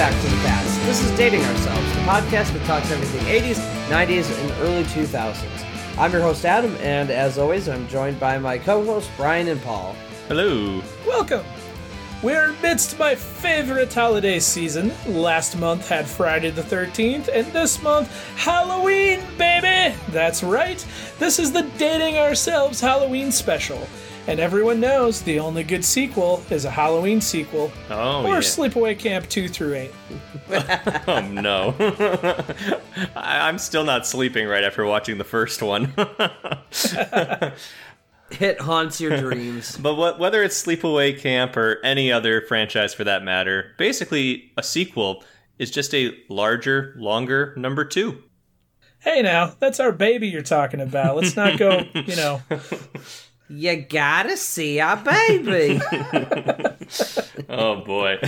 back to the past. This is Dating Ourselves, the podcast that talks everything 80s, 90s, and early 2000s. I'm your host, Adam, and as always, I'm joined by my co hosts, Brian and Paul. Hello. Welcome. We're amidst my favorite holiday season. Last month had Friday the 13th, and this month, Halloween, baby! That's right, this is the Dating Ourselves Halloween special. And everyone knows the only good sequel is a Halloween sequel. Oh, or yeah. Sleepaway Camp 2 through 8. Oh no. I- I'm still not sleeping right after watching the first one. It haunts your dreams. but what, whether it's Sleepaway Camp or any other franchise for that matter, basically a sequel is just a larger, longer number two. Hey now, that's our baby you're talking about. Let's not go, you know. You gotta see our baby. Oh boy.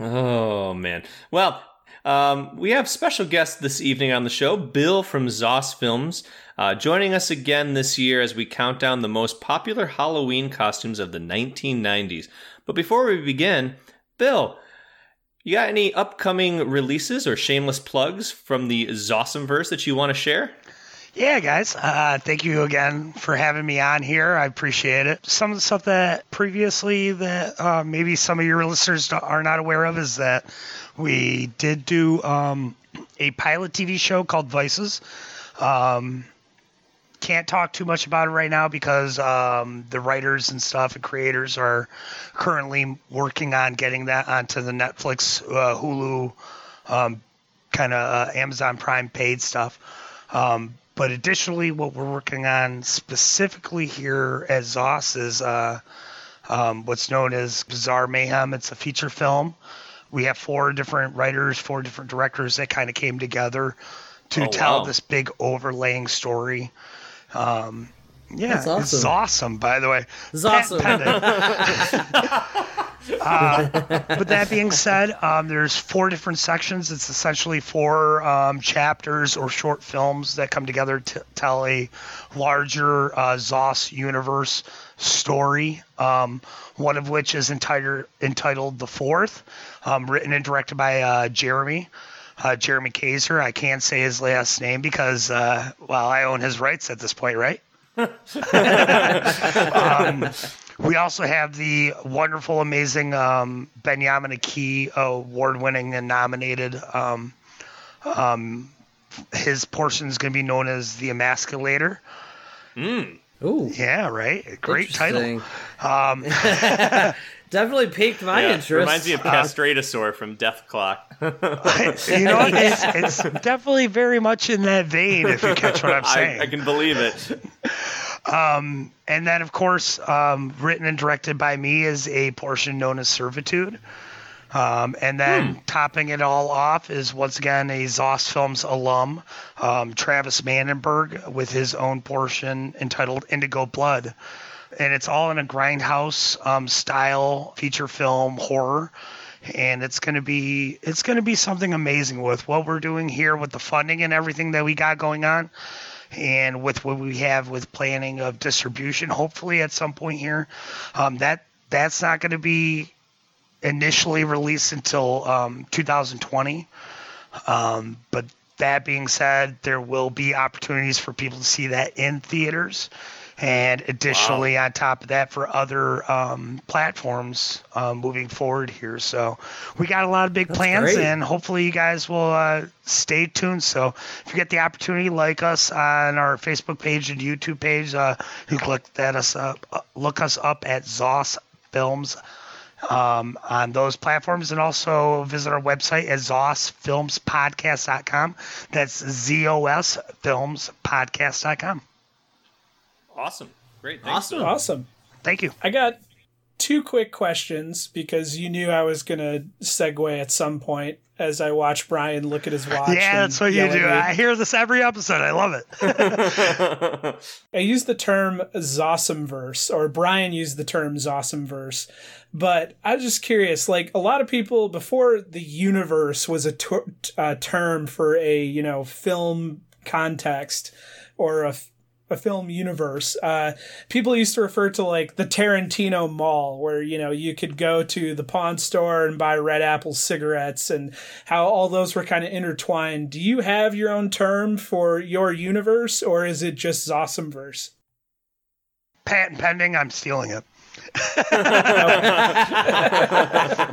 oh man. Well, um, we have special guests this evening on the show, Bill from Zoss Films, uh, joining us again this year as we count down the most popular Halloween costumes of the 1990s. But before we begin, Bill, you got any upcoming releases or shameless plugs from the Zossumverse that you want to share? Yeah, guys. Uh, thank you again for having me on here. I appreciate it. Some of the stuff that previously that uh, maybe some of your listeners are not aware of is that we did do um, a pilot TV show called Vices. Um, can't talk too much about it right now because um, the writers and stuff and creators are currently working on getting that onto the Netflix, uh, Hulu, um, kind of uh, Amazon Prime paid stuff. Um, but additionally, what we're working on specifically here at Zoss is uh, um, what's known as Bizarre Mayhem. It's a feature film. We have four different writers, four different directors that kind of came together to Oh, tell wow. this big overlaying story. Um, yeah, That's awesome. it's awesome, by the way. It's awesome. Uh, But that being said, um, there's four different sections. It's essentially four um, chapters or short films that come together to tell a larger uh, Zoss universe story. Um, one of which is entitled entitled The Fourth, um, written and directed by uh, Jeremy. Uh, Jeremy Kaiser. I can't say his last name because, uh, well, I own his rights at this point, right? um, we also have the wonderful, amazing um, Benjamin Akey, award-winning and nominated. Um, um, his portion is going to be known as the Emasculator. Ooh, Yeah, right. Great title. Um, Definitely piqued my Yeah, interest. reminds me of Castratosaur from Dethklok. you know, what? it's, it's definitely very much in that vein. If you catch what I'm saying. I, I can believe it. Um, and then, of course, um, written and directed by me is a portion known as Servitude. Um, and then topping it all off is once again a Zoss Films alum, um, Travis Mandenberg, with his own portion entitled Indigo Blood. And it's all in a grindhouse um, style feature film horror. And it's gonna be it's gonna be something amazing with what we're doing here with the funding and everything that we got going on and with what we have with planning of distribution, hopefully at some point here, um, that that's not going to be initially released until um, 2020. Um, but that being said, there will be opportunities for people to see that in theaters. And additionally, on top of that, for other um, platforms um, moving forward here. So we got a lot of big plans, great. and hopefully, you guys will uh, stay tuned. So if you get the opportunity, like us on our Facebook page and YouTube page, uh, you can look at us up, uh, look us up at Zoss Films um, on those platforms and also visit our website at zossfilmspodcast.com. That's Z-O-S filmspodcast.com. Awesome. Great. Thanks. Awesome. Awesome. Thank you. I got two quick questions because you knew I was going to segue at some point as I watch Brian look at his watch. Yeah, that's what you do. I hear this every episode. I love it. I use the term Zossumverse, or Brian used the term Zossumverse, but I was just curious. Like a lot of people before the universe was a ter- uh, term for a you know film context or a, f- a film universe. Uh, people used to refer to like the Tarantino Mall, where you know you could go to the pawn store and buy Red Apple cigarettes, and how all those were kind of intertwined. Do you have your own term for your universe, or is it just Zossumverse? Patent pending. I'm stealing it. no,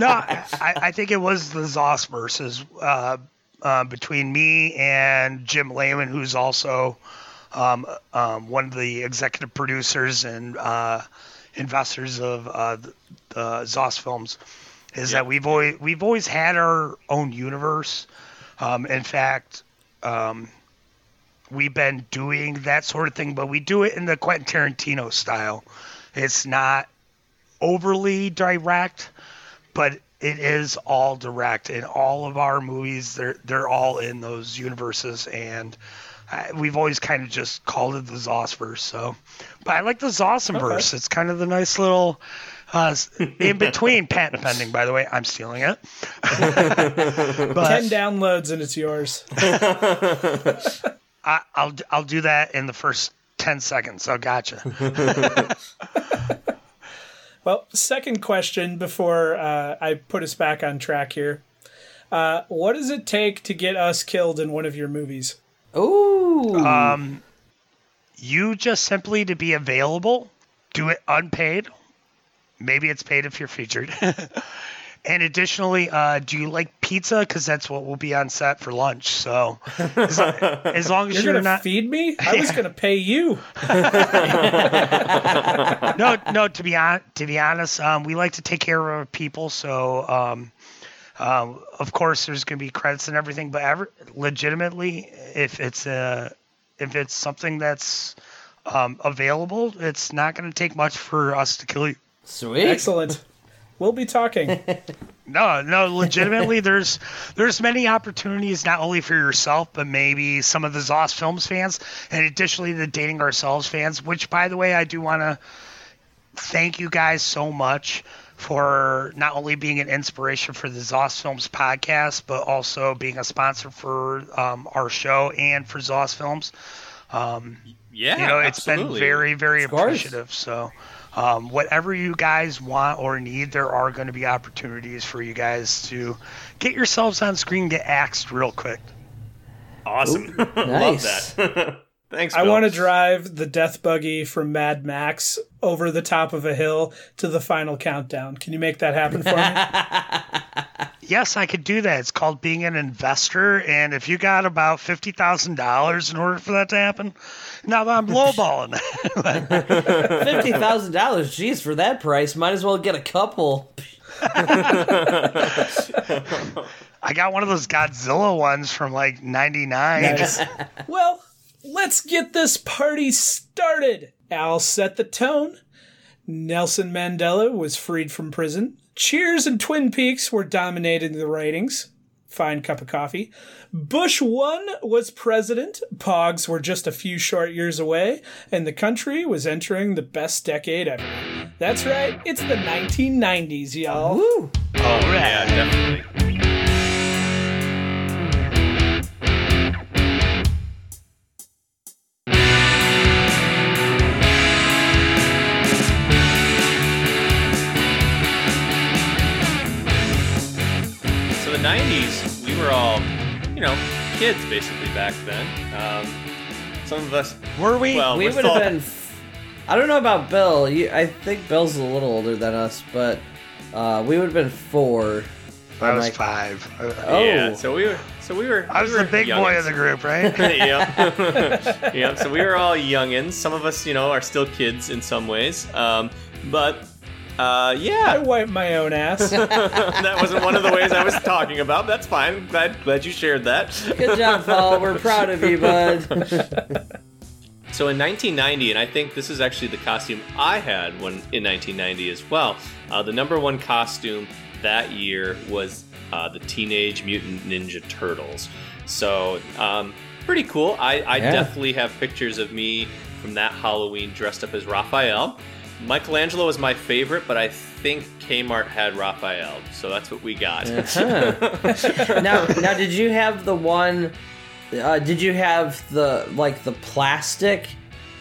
I, I, think it was the Zoss versus uh, uh, between me and Jim Lehman, who's also um, um, one of the executive producers and uh, investors of uh, the, the Zoss films. Is that we've always we've always had our own universe. Um, in fact, um, we've been doing that sort of thing, but we do it in the Quentin Tarantino style. It's not overly direct, but it is all direct. In all of our movies, they're they're all in those universes, and we've always kind of just called it the Zossverse. So, but I like the Zossverse. Okay. It's kind of the nice little. Uh, in between patent pending, by the way, I'm stealing it. but, Ten downloads and it's yours. I, will I'll do that in the first ten seconds. So gotcha. Well, second question before uh, I put us back on track here. Uh, what does it take to get us killed in one of your movies? Ooh. Um, you just simply to be available, do it unpaid. Maybe it's paid if you're featured. And additionally, uh, do you like pizza? Because that's what we'll be on set for lunch. So as, as long as you're, you're gonna not feed me, I yeah. was gonna pay you. no, no. To be on, to be honest, um, we like to take care of our people. So, um, um, of course, there's gonna be credits and everything, but ever, legitimately, if it's a if it's something that's um, available, it's not going to take much for us to kill you. Sweet, excellent. We'll be talking. no, no, legitimately, there's there's many opportunities not only for yourself, but maybe some of the Zoss Films fans, and additionally the Dating Ourselves fans. Which, by the way, I do want to thank you guys so much for not only being an inspiration for the Zoss Films podcast, but also being a sponsor for um, our show and for Zoss Films. Um, yeah, you know, it's absolutely. been very, very appreciative. So um, whatever you guys want or need, there are going to be opportunities for you guys to get yourselves on screen, get axed real quick. Awesome. Ooh, nice. Love that. Thanks. Bill. I want to drive the death buggy from Mad Max over the top of a hill to the final countdown. Can you make that happen for me? yes, I could do that. It's called being an investor, and if you got about fifty thousand dollars in order for that to happen, now I'm lowballing. fifty thousand dollars, geez, for that price, might as well get a couple. I got one of those Godzilla ones from like '99. Nice. well Let's get this party started. Al set the tone. Nelson Mandela was freed from prison. Cheers and Twin Peaks were dominating the ratings. Fine cup of coffee. Bush 1 was president. Pogs were just a few short years away, and the country was entering the best decade ever. That's right, it's the 1990s, y'all. Woo! Oh, yeah, definitely. Kids basically back then. Um, some of us were we? Well, we would have been. F- I don't know about Bill. You, I think Bill's a little older than us, but uh, we would have been four. I was like, five. Oh, yeah. So we were. So we were. I was we were the big youngins. boy of the group, right? yeah. yeah. So we were all youngins. Some of us, you know, are still kids in some ways. Um, but uh, yeah. I wipe my own ass. that wasn't one of the ways I was talking about. That's fine. Glad, glad you shared that. Good job, Paul. We're proud of you, bud. so in 1990, and I think this is actually the costume I had when in 1990 as well. Uh, the number one costume that year was uh, the Teenage Mutant Ninja Turtles. So um, pretty cool. I, I yeah. definitely have pictures of me from that Halloween dressed up as Raphael. Michelangelo was my favorite, but I think Kmart had Raphael, so that's what we got. uh-huh. now, now, did you have the one? Uh, did you have the like the plastic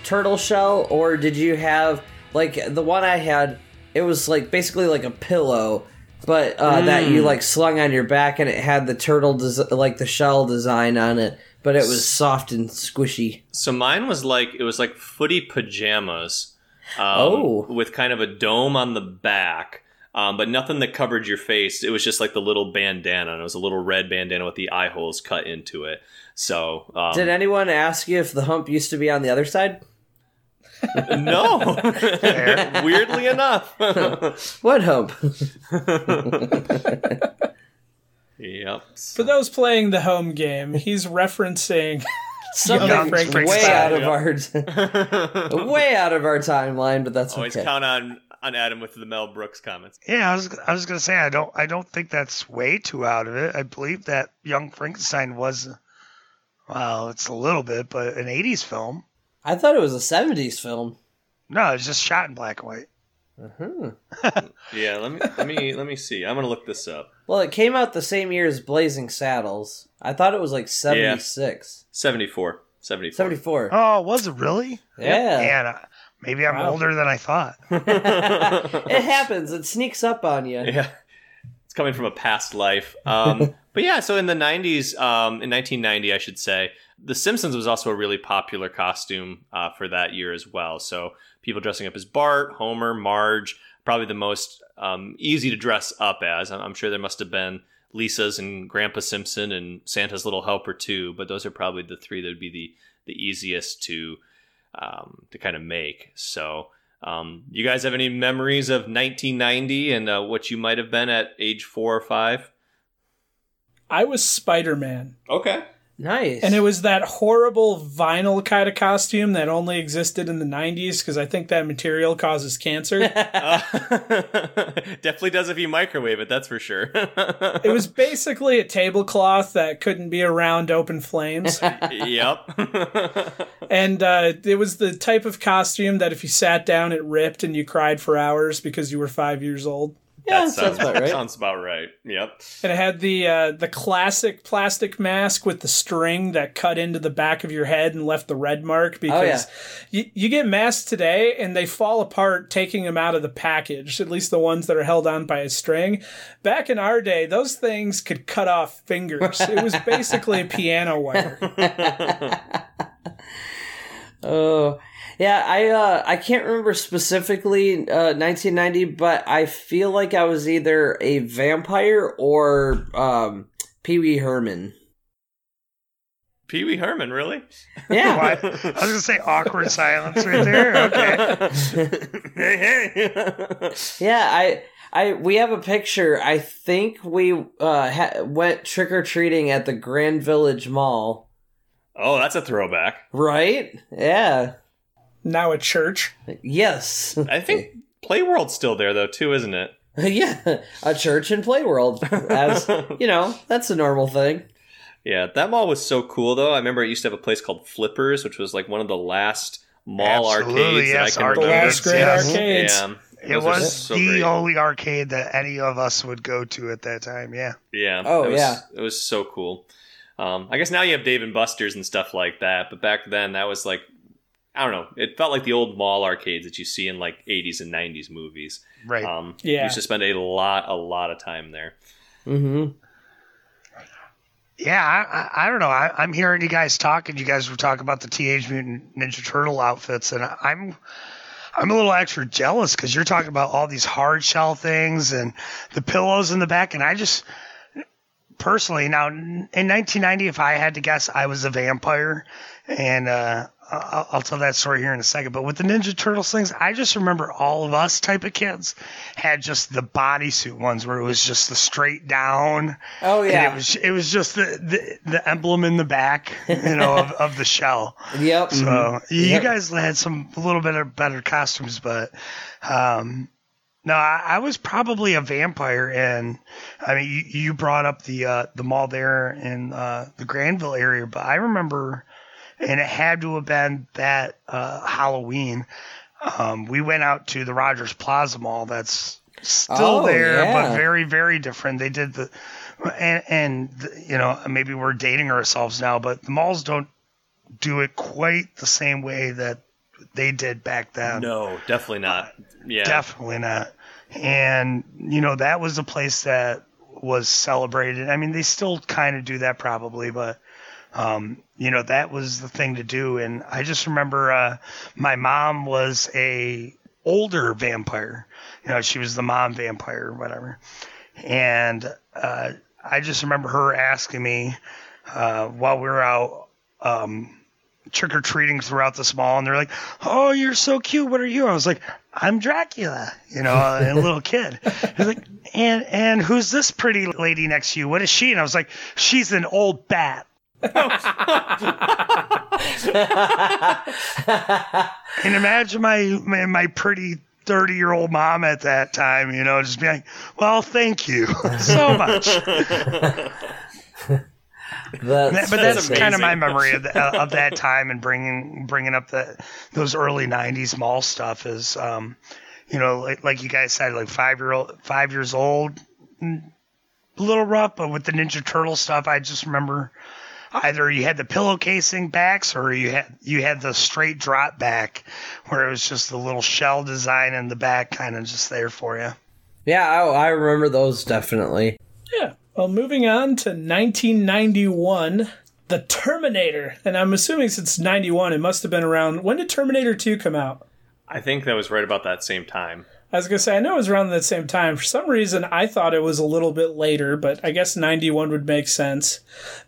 turtle shell, or did you have like the one I had? It was like basically like a pillow, but uh, that you like slung on your back, and it had the turtle des- like the shell design on it, but it was soft and squishy. So mine was like it was like footy pajamas. Um, Oh. with kind of a dome on the back, um, but nothing that covered your face. It was just like the little bandana. And it was a little red bandana with the eye holes cut into it. So um, Did anyone ask you if the hump used to be on the other side? no, weirdly enough. What hump? yep. For those playing the home game, he's referencing Something Young way Frankenstein, out of yeah. our way out of our timeline, but that's Always okay. count on on Adam with the Mel Brooks comments. Yeah, I was I was gonna say I don't I don't think that's way too out of it. I believe that Young Frankenstein was, well, it's a little bit, but an '80s film. I thought it was a '70s film. No, it's just shot in black and white. Uh-huh. Yeah, let me let me let me see. I'm gonna look this up. Well, it came out the same year as Blazing Saddles. I thought it was like 76. 74. 74. 74. Oh, was it really? Yeah. Man, I- maybe I'm Wow. older than I thought. it happens. It sneaks up on you. Yeah. It's coming from a past life. Um, but yeah, so in the 90s, um, in 1990, I should say, The Simpsons was also a really popular costume uh, for that year as well. So people dressing up as Bart, Homer, Marge, probably the most um, easy to dress up as. I'm I'm sure there must have been Lisa's and Grandpa Simpson and Santa's Little Helper too, but those are probably the three that would be the, the easiest to um, to kind of make. So, um, you guys have any memories of 1990 and uh, what you might have been at age four or five? I was Spider Man. Okay. Nice. And it was that horrible vinyl kind of costume that only existed in the 90s because I think that material causes cancer. Uh, definitely does if you microwave it, that's for sure. it was basically a tablecloth that couldn't be around open flames. yep. and uh, it was the type of costume that if you sat down, it ripped and you cried for hours because you were five years old. Yeah, that sounds about right. Sounds about right. Yep. And it had the uh, the classic plastic mask with the string that cut into the back of your head and left the red mark because you, you get masks today and they fall apart taking them out of the package, at least the ones that are held on by a string. Back in our day, those things could cut off fingers. it was basically a piano wire. Oh, yeah. I uh, I can't remember specifically uh, 1990, but I feel like I was either a vampire or um, Pee Wee Herman. Pee Wee Herman, really? Yeah. What? I was gonna say awkward silence right there. Okay. hey, hey. Yeah, I, I, we have a picture. I think we uh, ha- went trick or treating at the Grand Village Mall. oh, that's a throwback. Right? Yeah. Now a church. Yes. I think Playworld's still there, though, too, isn't it? yeah, a church in Playworld. As you know, that's a normal thing. Yeah, that mall was so cool, though. I remember it used to have a place called Flippers, which was like one of the last mall Absolutely, arcades yes, that I can arcades, remember. last great yes. arcades. Yeah. It Those are was so the great. only arcade that any of us would go to at that time. Yeah. Yeah. Oh, it was, yeah. It was so cool. Um, I guess now you have Dave and Buster's and stuff like that, but back then that was like, I don't know. It felt like the old mall arcades that you see in like 80s and 90s movies. Right. Um, Yeah. You used to spend a lot, a lot of time there. Mm-hmm. Yeah, I, I, I don't know. I, I'm hearing you guys talking. You guys were talking about the Teenage Mutant Ninja Turtle outfits, and I'm I'm a little extra jealous because you're talking about all these hard shell things and the pillows in the back, and I just personally now in 1990, if I had to guess, I was a vampire, and uh, I'll, I'll tell that story here in a second. But with the Ninja Turtles things, I just remember all of us type of kids had just the bodysuit ones where it was just the straight down. Oh And yeah. it was it was just the, the, the emblem in the back, you know, of, of the shell. yep. So you, you Yep. guys had some a little bit of better costumes, but um, no, I, I was probably a vampire. And I mean, you, you brought up the uh, the mall there in uh, the Grandville area, but I remember, and it had to have been that uh, Halloween. Um, we went out to the Rogers Plaza Mall. That's still Oh, there, yeah. but very very different. They did the and, and you know maybe we're dating ourselves now, but the malls don't do it quite the same way that they did back then. No, definitely not. Yeah. Definitely not. And, you know, that was a place that was celebrated. I mean, they still kind of do that probably, but, um, you know, that was the thing to do. And I just remember uh, my mom was a older vampire. You know, she was the mom vampire or whatever. And uh, I just remember her asking me uh, while we were out um, trick or treating throughout the mall, and they're like, "Oh, you're so cute. What are you?" I was like, "I'm Dracula," you know, a little kid. He's like, "And and who's this pretty lady next to you? What is she?" And I was like, "She's an old bat." And imagine my, my my pretty 30 year old mom at that time, you know, just being like, well, thank you so much. That's but that's amazing. kind of my memory of, the, of that time and bringing bringing up the those early 90s mall stuff is, um, you know, like, like you guys said, like five year old, five years old, mm, a little rough, but with the Ninja Turtle stuff, I just remember either you had the pillow casing backs or you had you had the straight drop back where it was just the little shell design in the back kind of just there for you. Yeah, I, I remember those definitely. Yeah. Well, moving on to 1991, The Terminator. And I'm assuming since 91, it must have been around. When did Terminator 2 come out? I think that was right about that same time. I was gonna say I know it was around the same time. For some reason, I thought it was a little bit later, but I guess '91 would make sense.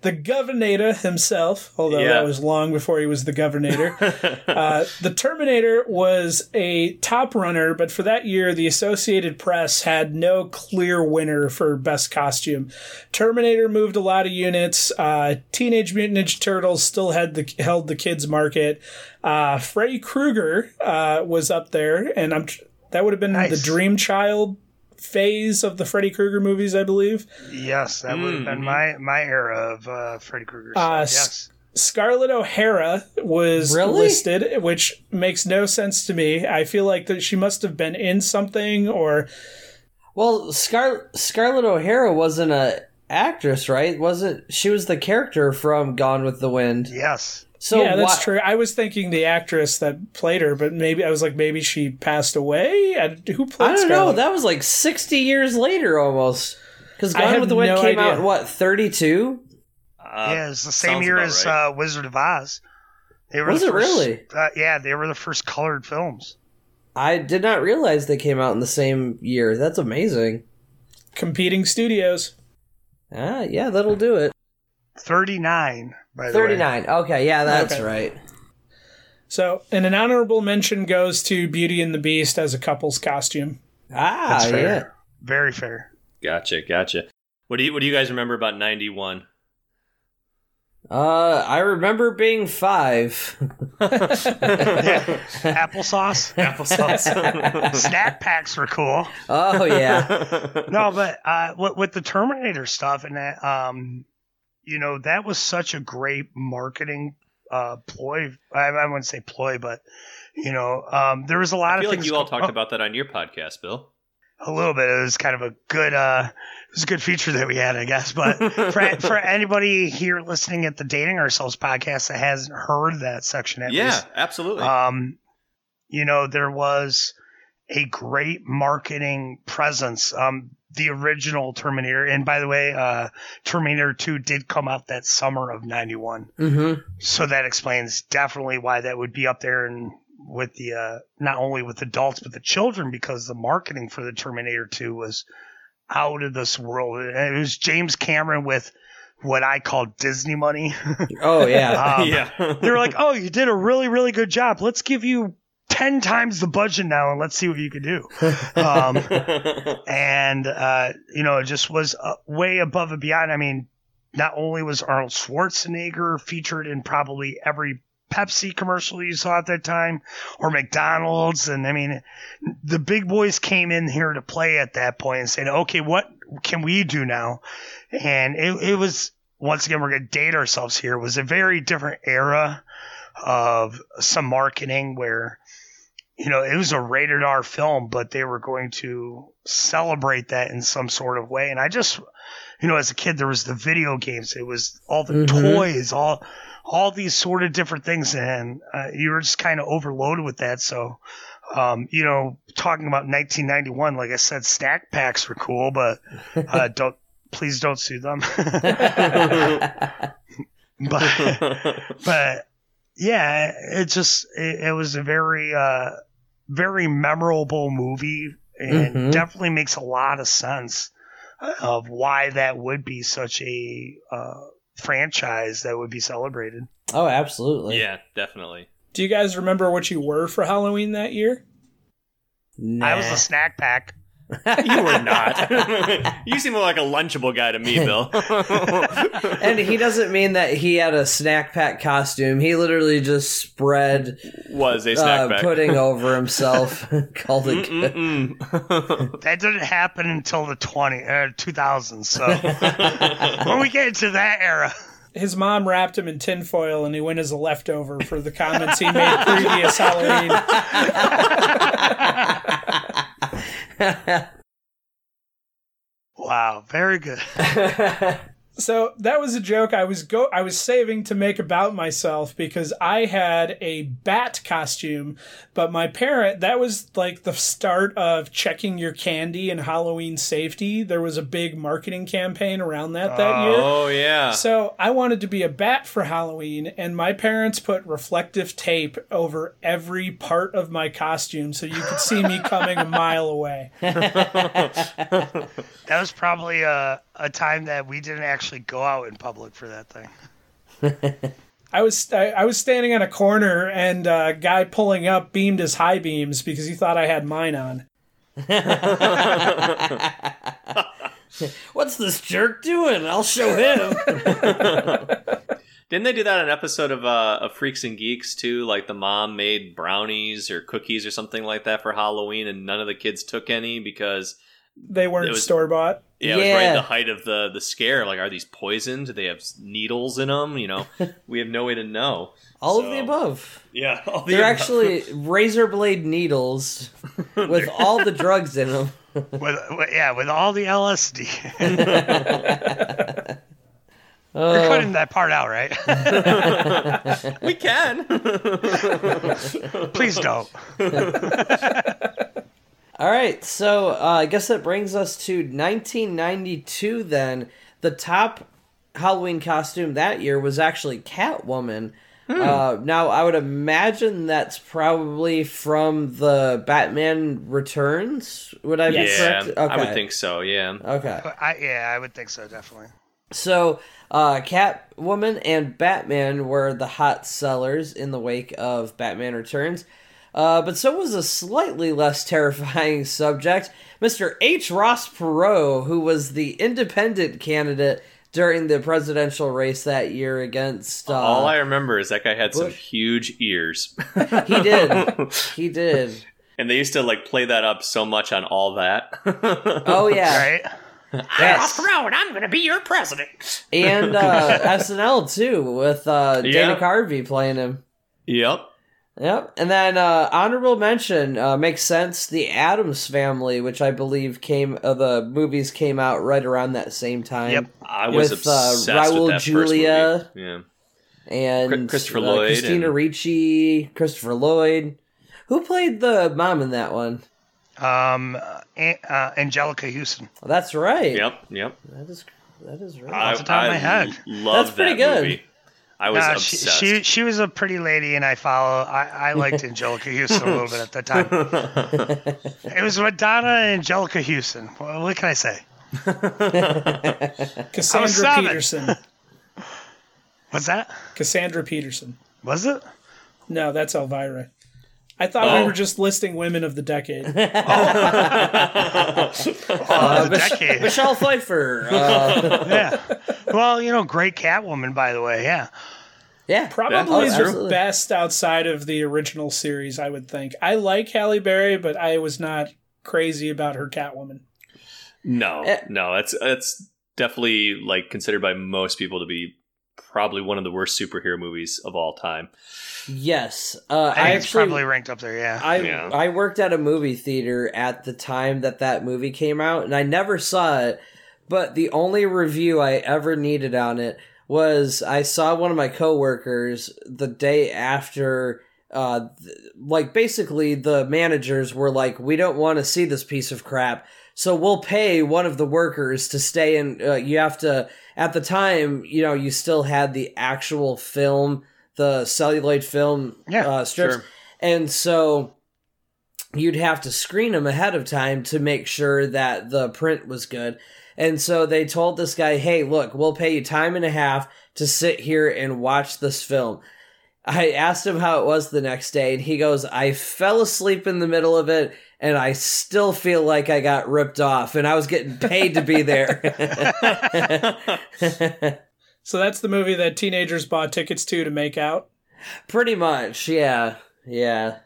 The Governator himself, although Yeah. that was long before he was the Governator. uh, the Terminator was a top runner, but for that year, the Associated Press had no clear winner for best costume. Terminator moved a lot of units. Uh, Teenage Mutant Ninja Turtles still had the held the kids market. Uh, Freddy Krueger uh, was up there, and I'm that would have been Nice. the Dream Child phase of the Freddy Krueger movies, I believe. Yes, that would have been my my era of uh, Freddy Krueger. Uh, yes. Scarlett O'Hara was Really? listed, which makes no sense to me. I feel like that she must have been in something or Well, Scar- Scarlett O'Hara wasn't a actress, right? Wasn't she was the character from Gone with the Wind? Yes. So yeah, that's why- true. I was thinking the actress that played her, but maybe I was like, maybe she passed away. I, who played? I don't know. That was like sixty years later, almost. Because I Gone with the Wind no came out idea. in what thirty two? Uh, yeah, it's the same year as right. uh, Wizard of Oz. They were Was the it first, really? Uh, yeah, they were the first colored films. I did not realize they came out in the same year. That's amazing. competing studios. Ah, yeah, that'll do it. Thirty nine, by the way. Thirty nine. Okay, yeah, that's Okay. right. So, and an honorable mention goes to Beauty and the Beast as a couple's costume. Ah, That's fair. yeah. Very fair. Gotcha, gotcha. What do you What do you guys remember about '91? Uh, I remember being five. Applesauce. Applesauce. Snack packs were cool. oh yeah. No, but uh, with, with the Terminator stuff and that, um, you know, that was such a great marketing uh, ploy. I, I wouldn't say ploy, but you know, um, there was a lot I feel of like things. you all talked oh, about that on your podcast, Bill. a little bit. It was kind of a good, uh, it was a good feature that we had, I guess. But for for anybody here listening at the Dating Ourselves podcast that hasn't heard that section, at yeah, least, absolutely. um, you know, there was a great marketing presence. Um, the original Terminator, and by the way, uh, Terminator 2 did come out that summer of 91. Mm-hmm. So that explains definitely why that would be up there and with the, uh, not only with adults, but the children, because the marketing for the Terminator 2 was out of this world. And It was James Cameron with what I call Disney money. Oh yeah. Um, yeah. they were like, "Oh, you did a really, really good job. Let's give you ten times the budget now, and let's see what you can do." Um, and uh, you know, it just was uh, way above and beyond. I mean, not only was Arnold Schwarzenegger featured in probably every Pepsi commercial you saw at that time, or McDonald's, and I mean, the big boys came in here to play at that point and said, "Okay, what can we do now?" And it, it was once again, we're going to date ourselves here. It was a very different era of some marketing where, you know, it was a rated R film, but they were going to celebrate that in some sort of way. And I just, you know, as a kid, there was the video games. It was all the Mhm. toys, all, all these sort of different things, and uh, you were just kind of overloaded with that. So, um, you know, talking about 1991, like I said, snack packs were cool, but uh, don't please don't sue them. but but yeah, it just it, it was a very uh, very memorable movie, and Mhm. definitely makes a lot of sense of why that would be such a uh, franchise that would be celebrated. oh, absolutely. yeah, definitely. Do you guys remember what you were for Halloween that year? I was Nah. a snack pack. You were not. you seem more like a lunchable guy to me, Bill. and he doesn't mean that he had a snack pack costume. He literally just spread was a snack uh, pack. pudding over himself. Called it. That didn't happen until the 20 uh, 2000s. So when we get into that era, His mom wrapped him in tinfoil and he went as a leftover for the comments he made previous Halloween. wow, very good. So that was a joke I was go I was saving to make about myself because I had a bat costume, but my parent that was like the start of checking your candy and Halloween safety. There was a big marketing campaign around that that year. oh yeah. So I wanted to be a bat for Halloween, and my parents put reflective tape over every part of my costume so you could see me coming a mile away. That was probably a, a time that we didn't actually go out in public for that thing. I was I, I was standing on a corner, and a guy pulling up beamed his high beams because he thought I had mine on. What's this jerk doing? I'll show him. Didn't they do that in an episode of uh, of Freaks and Geeks too? Like the mom made brownies or cookies or something like that for Halloween, and none of the kids took any because They weren't store bought. yeah, it was right at the height of the the scare. Like, are these poisoned? Do they have needles in them? You know, we have no way to know. All of the above. Yeah, all the They're above. actually razor blade needles with all the drugs in them. With, with- yeah, with all the LSD. You're Oh, cutting that part out, right? we can. Please don't. All right, so uh, I guess that brings us to 1992. Then the top Halloween costume that year was actually Catwoman. Uh, now I would imagine that's probably from the Batman Returns. Would I be Yes. yeah, correct? I would think so. Yeah. Okay. I, yeah, I would think so, definitely. So, uh, Catwoman and Batman were the hot sellers in the wake of Batman Returns. Uh, but so was a slightly less terrifying subject, Mr. H. Ross Perot, who was the independent candidate during the presidential race that year against. Uh, All I remember is that guy had some huge ears. he did. He did. and they used to like play that up so much on all that. Oh, yeah. Right? Yes. Road, I'm gonna be your president. And uh, SNL, too, with uh, Dana Yeah. Carvey playing him. Yep. Yep. And then uh, honorable mention uh, makes sense. The Addams Family, which I believe came uh, the movies came out right around that same time. Yep. I was With, uh, obsessed Raul with that Julia. first movie. Yeah. And Christopher uh, Lloyd Christina and- Ricci, Christopher Lloyd. Who played the mom in that one? Um, An- uh, Anjelica Huston. Well, that's right. Yep. Yep. That is that is right. I, Off the top of I my head. Love That's pretty that good. movie. I was Nah, she, obsessed. she she was a pretty lady, and I follow. I, I liked Anjelica Huston a little bit at the time. It was Madonna and Anjelica Huston. Well, what can I say? Cassandra seven. Peterson. What's that? Cassandra Peterson. Was it? No, that's Elvira. I thought Oh. we were just listing women of the decade. Oh, the Mich- decade. Michelle Pfeiffer. Uh, yeah. Well, you know, great Catwoman, by the way. Yeah. yeah. Probably that's the best outside of the original series, I would think. I like Halle Berry, but I was not crazy about her Catwoman. no, Eh. no, that's that's definitely like considered by most people to be probably one of the worst superhero movies of all time. Yes. Uh, I I, it's actually probably ranked up there. Yeah. I Yeah. I worked at a movie theater at the time that that movie came out, and I never saw it. But the only review I ever needed on it was I saw one of my coworkers the day after. Uh, th- like basically, the managers were like, "We don't want to see this piece of crap." So we'll pay one of the workers to stay in. Uh, you have to, at the time, you know, you still had the actual film, the celluloid film Yeah, uh, strips. sure. And so you'd have to screen them ahead of time to make sure that the print was good. And so they told this guy, hey, look, we'll pay you time and a half to sit here and watch this film. I asked him how it was the next day, and he goes, I fell asleep in the middle of it, and I still feel like I got ripped off, and I was getting paid to be there. So that's the movie that teenagers bought tickets to to make out. Pretty much, yeah. Yeah.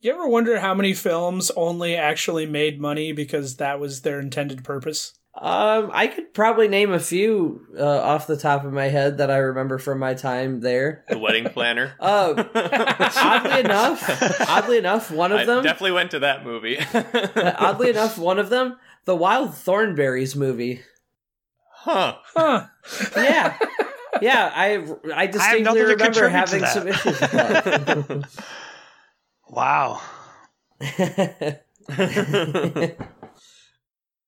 You ever wonder how many films only actually made money because that was their intended purpose? Um, I could probably name a few uh, off the top of my head that I remember from my time there. The Wedding Planner. Oh, oddly enough, oddly enough, one I of them, definitely went to that movie. oddly enough, one of them, the Wild Thornberrys movie. huh. Huh. Yeah, yeah, I I distinctly nothing to remember having some issues with that. Wow.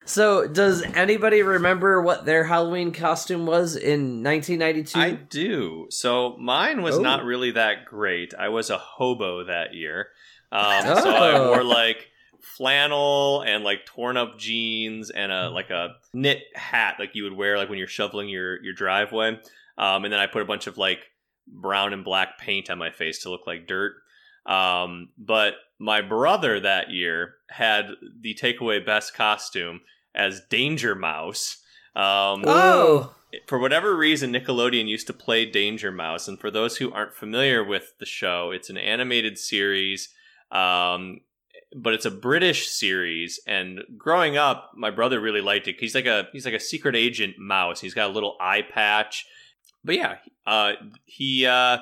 So, does anybody remember what their Halloween costume was in 1992? I do. So mine was Oh. not really that great. I was a hobo that year. Um, So I Oh. wore like flannel and like torn up jeans and a like a knit hat like you would wear like when you're shoveling your your driveway. Um, and then I put a bunch of like brown and black paint on my face to look like dirt. Um, but my brother that year had the takeaway best costume as Danger Mouse. Um, oh, for whatever reason, Nickelodeon used to play Danger Mouse, and for those who aren't familiar with the show, it's an animated series, um, but it's a British series. And growing up, my brother really liked it. He's like a he's like a secret agent mouse. He's got a little eye patch, but yeah, uh, he uh,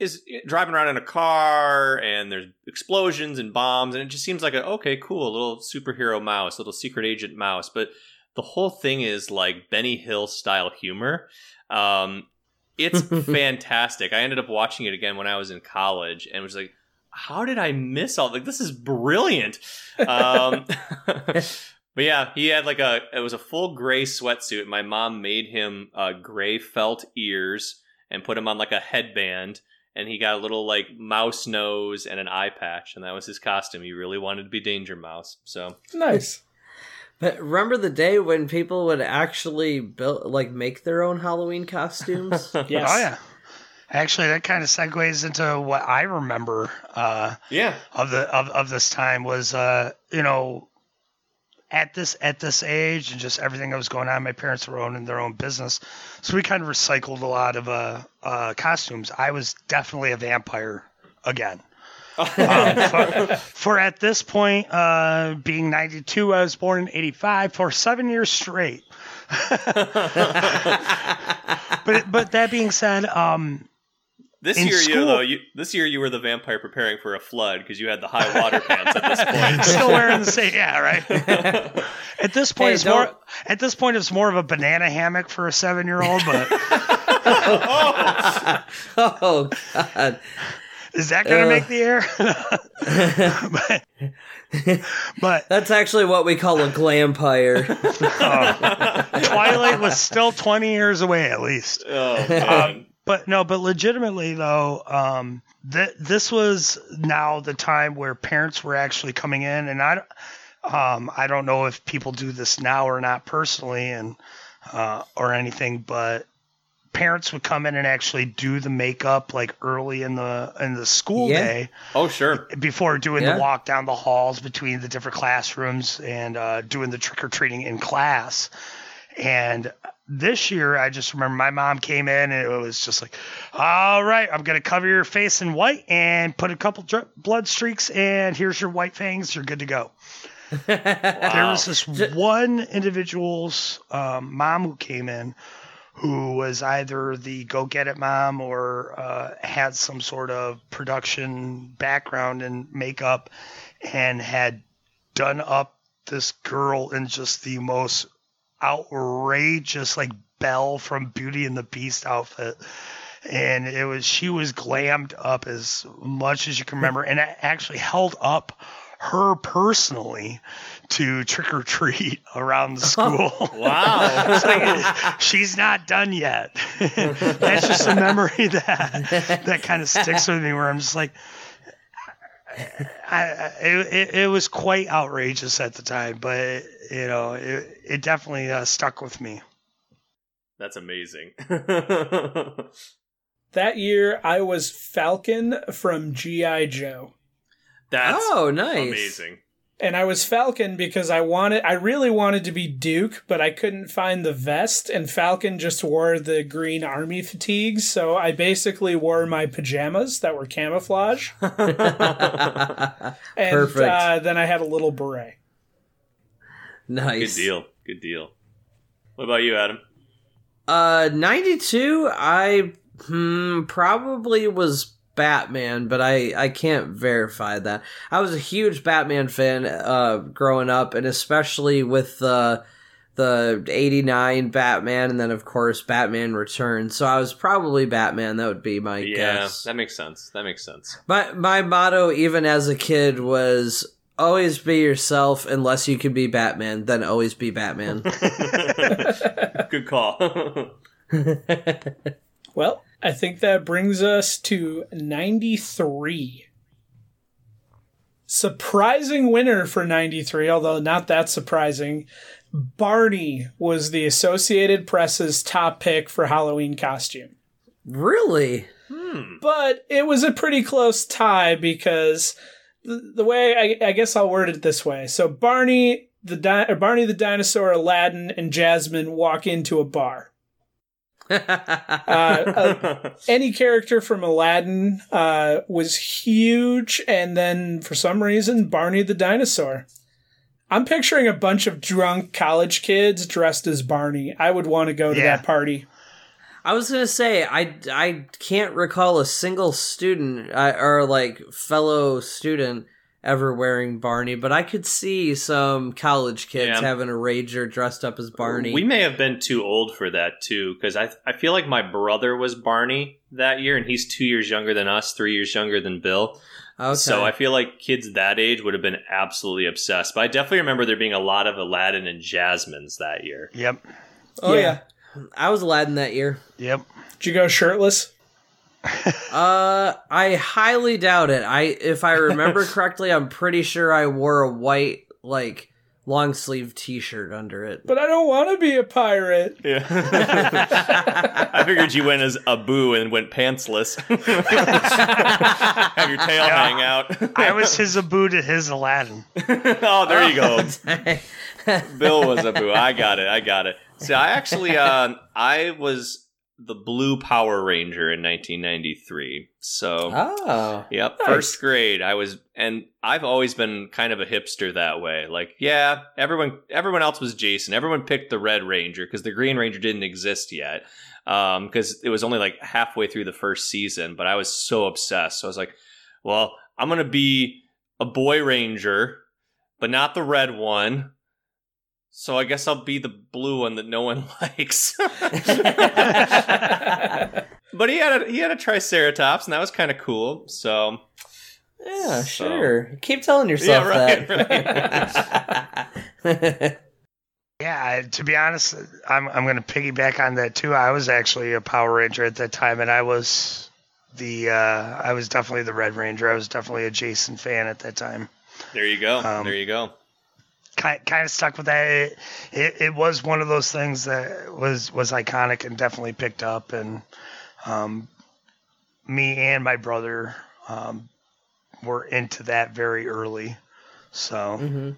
is driving around in a car, and there's explosions and bombs, and it just seems like a okay, cool, a little superhero mouse, little secret agent mouse, but the whole thing is like Benny Hill style humor. Um, it's fantastic. I ended up watching it again when I was in college and was like, how did I miss all like this is brilliant. Um, but yeah, he had like a it was a full gray sweatsuit. My mom made him uh, gray felt ears and put him on like a headband. And he got a little like mouse nose and an eye patch, and that was his costume. He really wanted to be Danger Mouse. So Nice. but remember the day when people would actually build like make their own Halloween costumes? Yes. Oh yeah. Actually, that kind of segues into what I remember uh, yeah, of the of, of this time was uh, you know at this at this age and just everything that was going on. My parents were owning their own business, so we kind of recycled a lot of uh, uh, costumes. I was definitely a vampire again. um, for, for at this point, uh, being 92, I was born in 85 for seven years straight. but but that being said, um, This In year, you school- though, you this year you were the vampire preparing for a flood because you had the high water pants at this point. still wearing the same, yeah, right. At this point, Hey, it's don't- more. At this point, it's more of a banana hammock for a seven-year-old. But oh oh god. is that going to Uh. make the air? but, but That's actually what we call a glampire. uh, Twilight was still twenty years away, at least. oh man, But no, but legitimately though, um, th- this was now the time where parents were actually coming in, and I, um, I don't know if people do this now or not personally, and uh, or anything, but parents would come in and actually do the makeup like early in the in the school Yeah. day oh sure. before doing Yeah. the walk down the halls between the different classrooms and uh, doing the trick or treating in class. And this year, I just remember my mom came in and it was just like, all right, I'm going to cover your face in white and put a couple dr- blood streaks, and here's your white fangs. You're good to go. There was this one individual's um, mom who came in who was either the go get it mom or uh, had some sort of production background in makeup and had done up this girl in just the most outrageous like Belle from Beauty and the Beast outfit. And it was she was glammed up as much as you can remember, and I actually held up her personally to trick or treat around the oh, school. Wow. It's like, she's not done yet. That's just a memory that that kind of sticks with me, where I'm just like, I, I, it, it was quite outrageous at the time, but you know, it, it definitely uh, stuck with me. That's amazing. That year, I was Falcon from G.I. Joe. That's oh, nice. amazing. And I was Falcon because I wanted, I really wanted to be Duke, but I couldn't find the vest, and Falcon just wore the green army fatigues, so I basically wore my pajamas that were camouflage. and Perfect. Uh, then I had a little beret. Good deal. Good deal. What about you, Adam? Uh, 92, I hmm, probably was Batman, but I, I can't verify that. I was a huge Batman fan uh, growing up, and especially with the the 89 Batman, and then, of course, Batman Returns. So I was probably Batman. That would be my yeah, guess. that makes sense. That makes sense. My, my motto, even as a kid, was always be yourself unless you can be Batman, then always be Batman. Good call. Well, I think that brings us to 93. Surprising winner for 93, although not that surprising. Barney was the Associated Press's top pick for Halloween costume. really? Hmm. But it was a pretty close tie because the, the way I, I guess I'll word it this way. So Barney the di- or Barney the dinosaur, Aladdin, and Jasmine walk into a bar. Uh, uh, any character from Aladdin uh, was huge, and then for some reason, Barney the dinosaur. I'm picturing a bunch of drunk college kids dressed as Barney. I would want to go to Yeah. that party. I was gonna say I, I can't recall a single student uh, or like fellow student ever wearing Barney, but I could see some college kids Yeah. having a rager dressed up as Barney. We may have been too old for that too, because I I feel like my brother was Barney that year, and he's two years younger than us, three years younger than Bill. okay. So I feel like kids that age would have been absolutely obsessed. But I definitely remember there being a lot of Aladdin and Jasmine's that year. Yep. Oh Yeah. yeah. I was Aladdin that year. Yep. Did you go shirtless? Uh, I highly doubt it. I if I remember correctly, I'm pretty sure I wore a white like long sleeve T-shirt under it. But I don't want to be a pirate. Yeah. I figured you went as Abu and went pantsless. Have your tail hang out. I was his Abu to his Aladdin. oh, there you go. Bill was Abu. I got it. I got it. See, I actually, uh, I was the Blue Power Ranger in 1993. So, oh, yep, Nice. first grade. I was, and I've always been kind of a hipster that way. Like, yeah, everyone, everyone else was Jason. Everyone picked the Red Ranger because the Green Ranger didn't exist yet. Um, because it was only like halfway through the first season, but I was so obsessed. So I was like, well, I'm gonna be a boy ranger, but not the red one. So I guess I'll be the blue one that no one likes. but he had a he had a triceratops, and that was kind of cool. So yeah, So- sure. Keep telling yourself Yeah, right, that. Yeah, to be honest, I'm I'm going to piggyback on that too. I was actually a Power Ranger at that time, and I was the uh, I was definitely the Red Ranger. I was definitely a Jason fan at that time. there you go. Um, there you go. Kind kind of stuck with that. It, it it was one of those things that was was iconic and definitely picked up. And um, me and my brother um, were into that very early. So Mhm.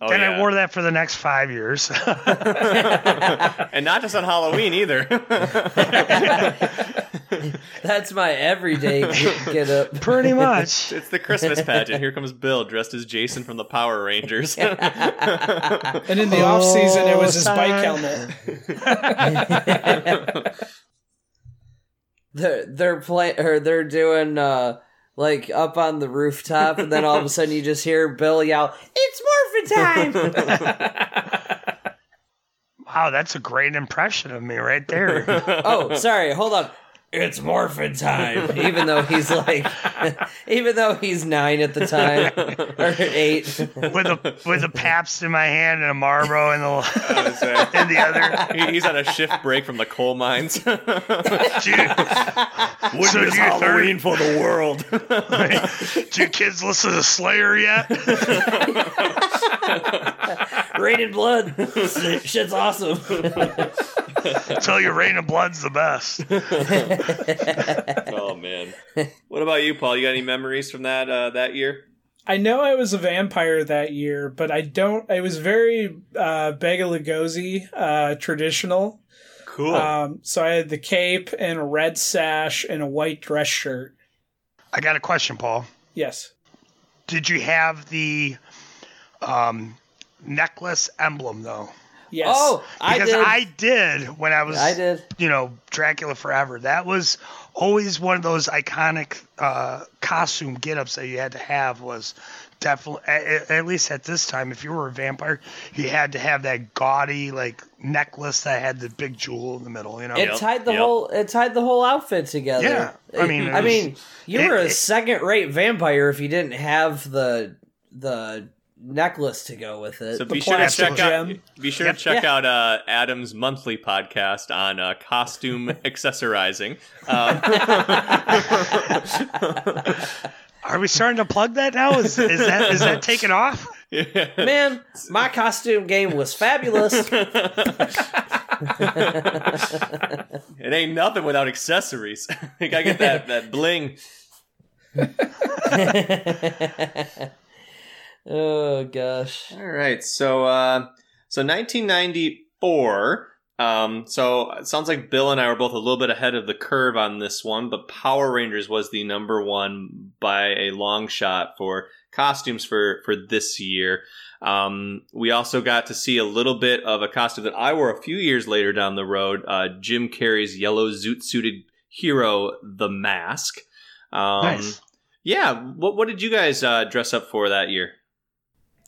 Oh, then yeah. I wore that for the next five years. and not just on Halloween either. That's my everyday get, get up. Pretty much. it's the Christmas pageant. Here comes Bill dressed as Jason from the Power Rangers. And in the off season, it was his Oh, bike helmet. they're they're play or they're doing uh like up on the rooftop, and then all of a sudden you just hear Bill yell, "It's Morphin time!" Wow, that's a great impression of me right there. Oh, sorry. Hold on. It's morphin time. Even though he's like, even though he's nine at the time or eight. with a with a Pabst in my hand and a Marlboro in the in the other. He- He's on a shift break from the coal mines. Dude, so do you Halloween for the world. do you kids listen to Slayer yet? Rated blood. Shit's awesome. Tell you Rain of Blood's the best. oh man. What about you, Paul? You got any memories from that uh, that year? I know I was a vampire that year, but I don't. I was very uh, Bela Lugosi uh, traditional. Cool. Um, so I had the cape and a red sash and a white dress shirt. I got a question, Paul. Yes. Did you have the um, necklace emblem though? Yes. Oh, I Because did. I did when I was I did. you know, Dracula Forever. That was always one of those iconic uh, costume get-ups that you had to have. Was definitely at, at least at this time, if you were a vampire, you had to have that gaudy like necklace that had the big jewel in the middle. You know, It Yep, tied the yep. whole. It tied the whole outfit together. Yeah, I mean, I was- mean, you it- were a it- second-rate vampire if you didn't have the the necklace to go with it. so the be sure to plastic check out be sure Yep. to check Yeah. out uh, Adam's monthly podcast on uh, costume accessorizing. Um, are we starting to plug that now? Is, is that is that taken off? Man, my costume game was fabulous. it ain't nothing without accessories. you gotta get that that bling. Oh gosh. All right, so uh, so 1994. Um, so it sounds like Bill and I were both a little bit ahead of the curve on this one, but Power Rangers was the number one by a long shot for costumes for for this year. Um, we also got to see a little bit of a costume that I wore a few years later down the road. Uh, Jim Carrey's yellow zoot suited hero, The Mask. Um, Nice. Yeah, what what did you guys uh, dress up for that year?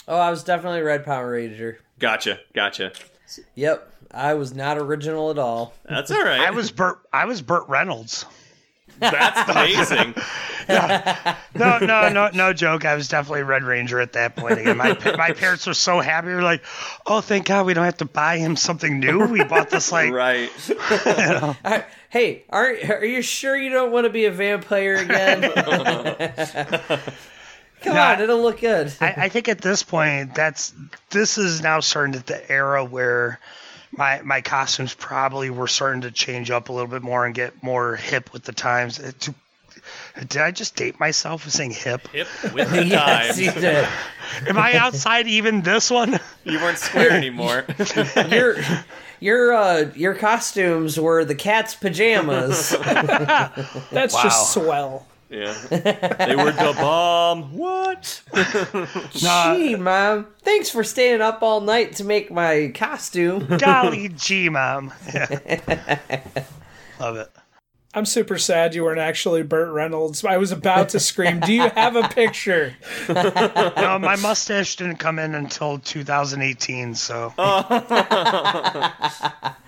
Oh, I was definitely Red Power Ranger. Gotcha, gotcha. Yep, I was not original at all. That's all right. I was Burt. I was Burt Reynolds. That's amazing. No, no, no, no joke. I was definitely Red Ranger at that point. Again, my my parents were so happy. They're like, "Oh, thank God, we don't have to buy him something new. We bought this like right. I- hey, are are you sure you don't want to be a vampire again? Come Nah. on, it'll look good. I, I think at this point, that's this is now starting to the era where my my costumes probably were starting to change up a little bit more and get more hip with the times. Uh, to- did I just date myself with saying hip? Hip with the yes, times. Am I outside even this one? You weren't square anymore. Your your uh your costumes were the cat's pajamas. That's Wow. just swell. Yeah. They were the bomb. What? Gee, mom, thanks for staying up all night to make my costume. Golly gee, mom. Yeah. Love it. I'm super sad you weren't actually Burt Reynolds. I was about to scream, Do you have a picture? No, my mustache didn't come in until 2018, so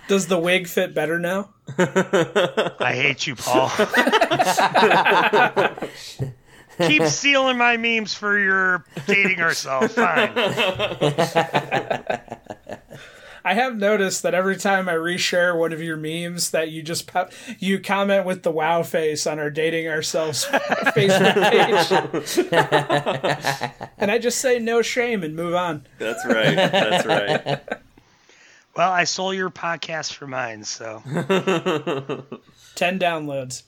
Does the wig fit better now? I hate you, Paul. Keep stealing my memes for your dating herself. Fine. I have noticed that every time I reshare one of your memes, that you just pop, you comment with the wow face on our dating ourselves Facebook page, and I just say no shame and move on. That's right. That's right. Well, I stole your podcast for mine, so Ten downloads.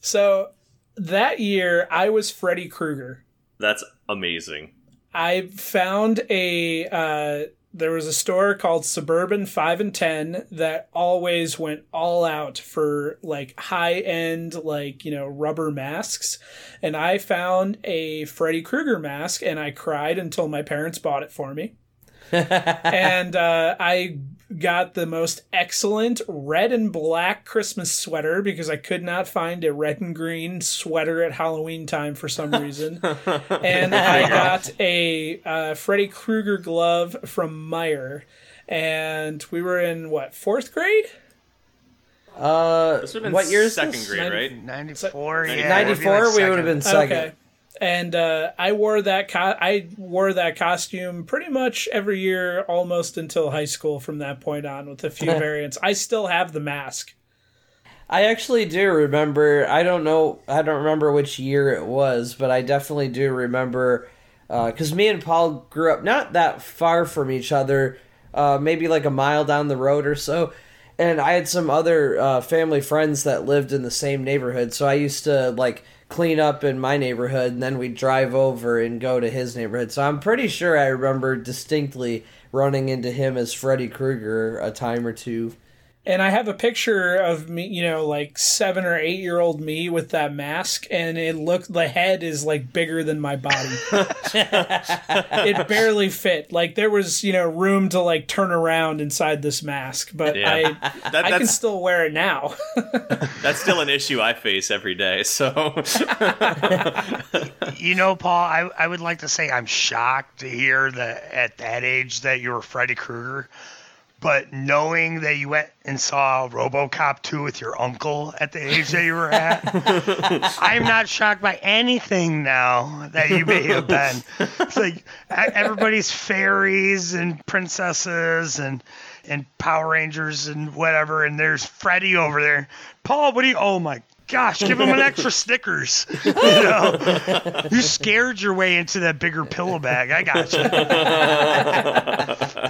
so that year, I was Freddy Krueger. That's amazing. I found a uh, there was a store called Suburban Five and Ten that always went all out for like high end like you know rubber masks, and I found a Freddy Krueger mask and I cried until my parents bought it for me. and uh, I got the most excellent red and black Christmas sweater because I could not find a red and green sweater at Halloween time for some reason. and I got a uh, Freddy Krueger glove from Meijer. and we were in what fourth grade? Uh, This would have been what year is second this? grade, right? 94, yeah. Ninety- it'd be 94. we would have been second. Okay. And uh, I wore that co- I wore that costume pretty much every year, almost until high school. From that point on, with a few variants, I still have the mask. I actually do remember. I don't know. I don't remember which year it was, but I definitely do remember because me and Paul grew up not that far from each other, uh, maybe like a mile down the road or so. And I had some other uh, family friends that lived in the same neighborhood, so I used to like clean up in my neighborhood, and then we'd drive over and go to his neighborhood. So I'm pretty sure I remember distinctly running into him as Freddy Krueger a time or two. And I have a picture of me, you know, like seven or eight year old me with that mask, and it looked the head is like bigger than my body. it barely fit. Like there was, you know, room to like turn around inside this mask, but Yeah. I That, I can still wear it now. that's still an issue I face every day. So You know, Paul, I, I would like to say I'm shocked to hear that at that age that you were Freddy Krueger. But knowing that you went and saw RoboCop 2 with your uncle at the age that you were at, I'm not shocked by anything now that you may have been. It's like everybody's fairies and princesses and and Power Rangers and whatever, and there's Freddy over there. Paul, what do you? Oh my gosh, give him an extra Snickers. You know, you scared your way into that bigger pillow bag. I got you. that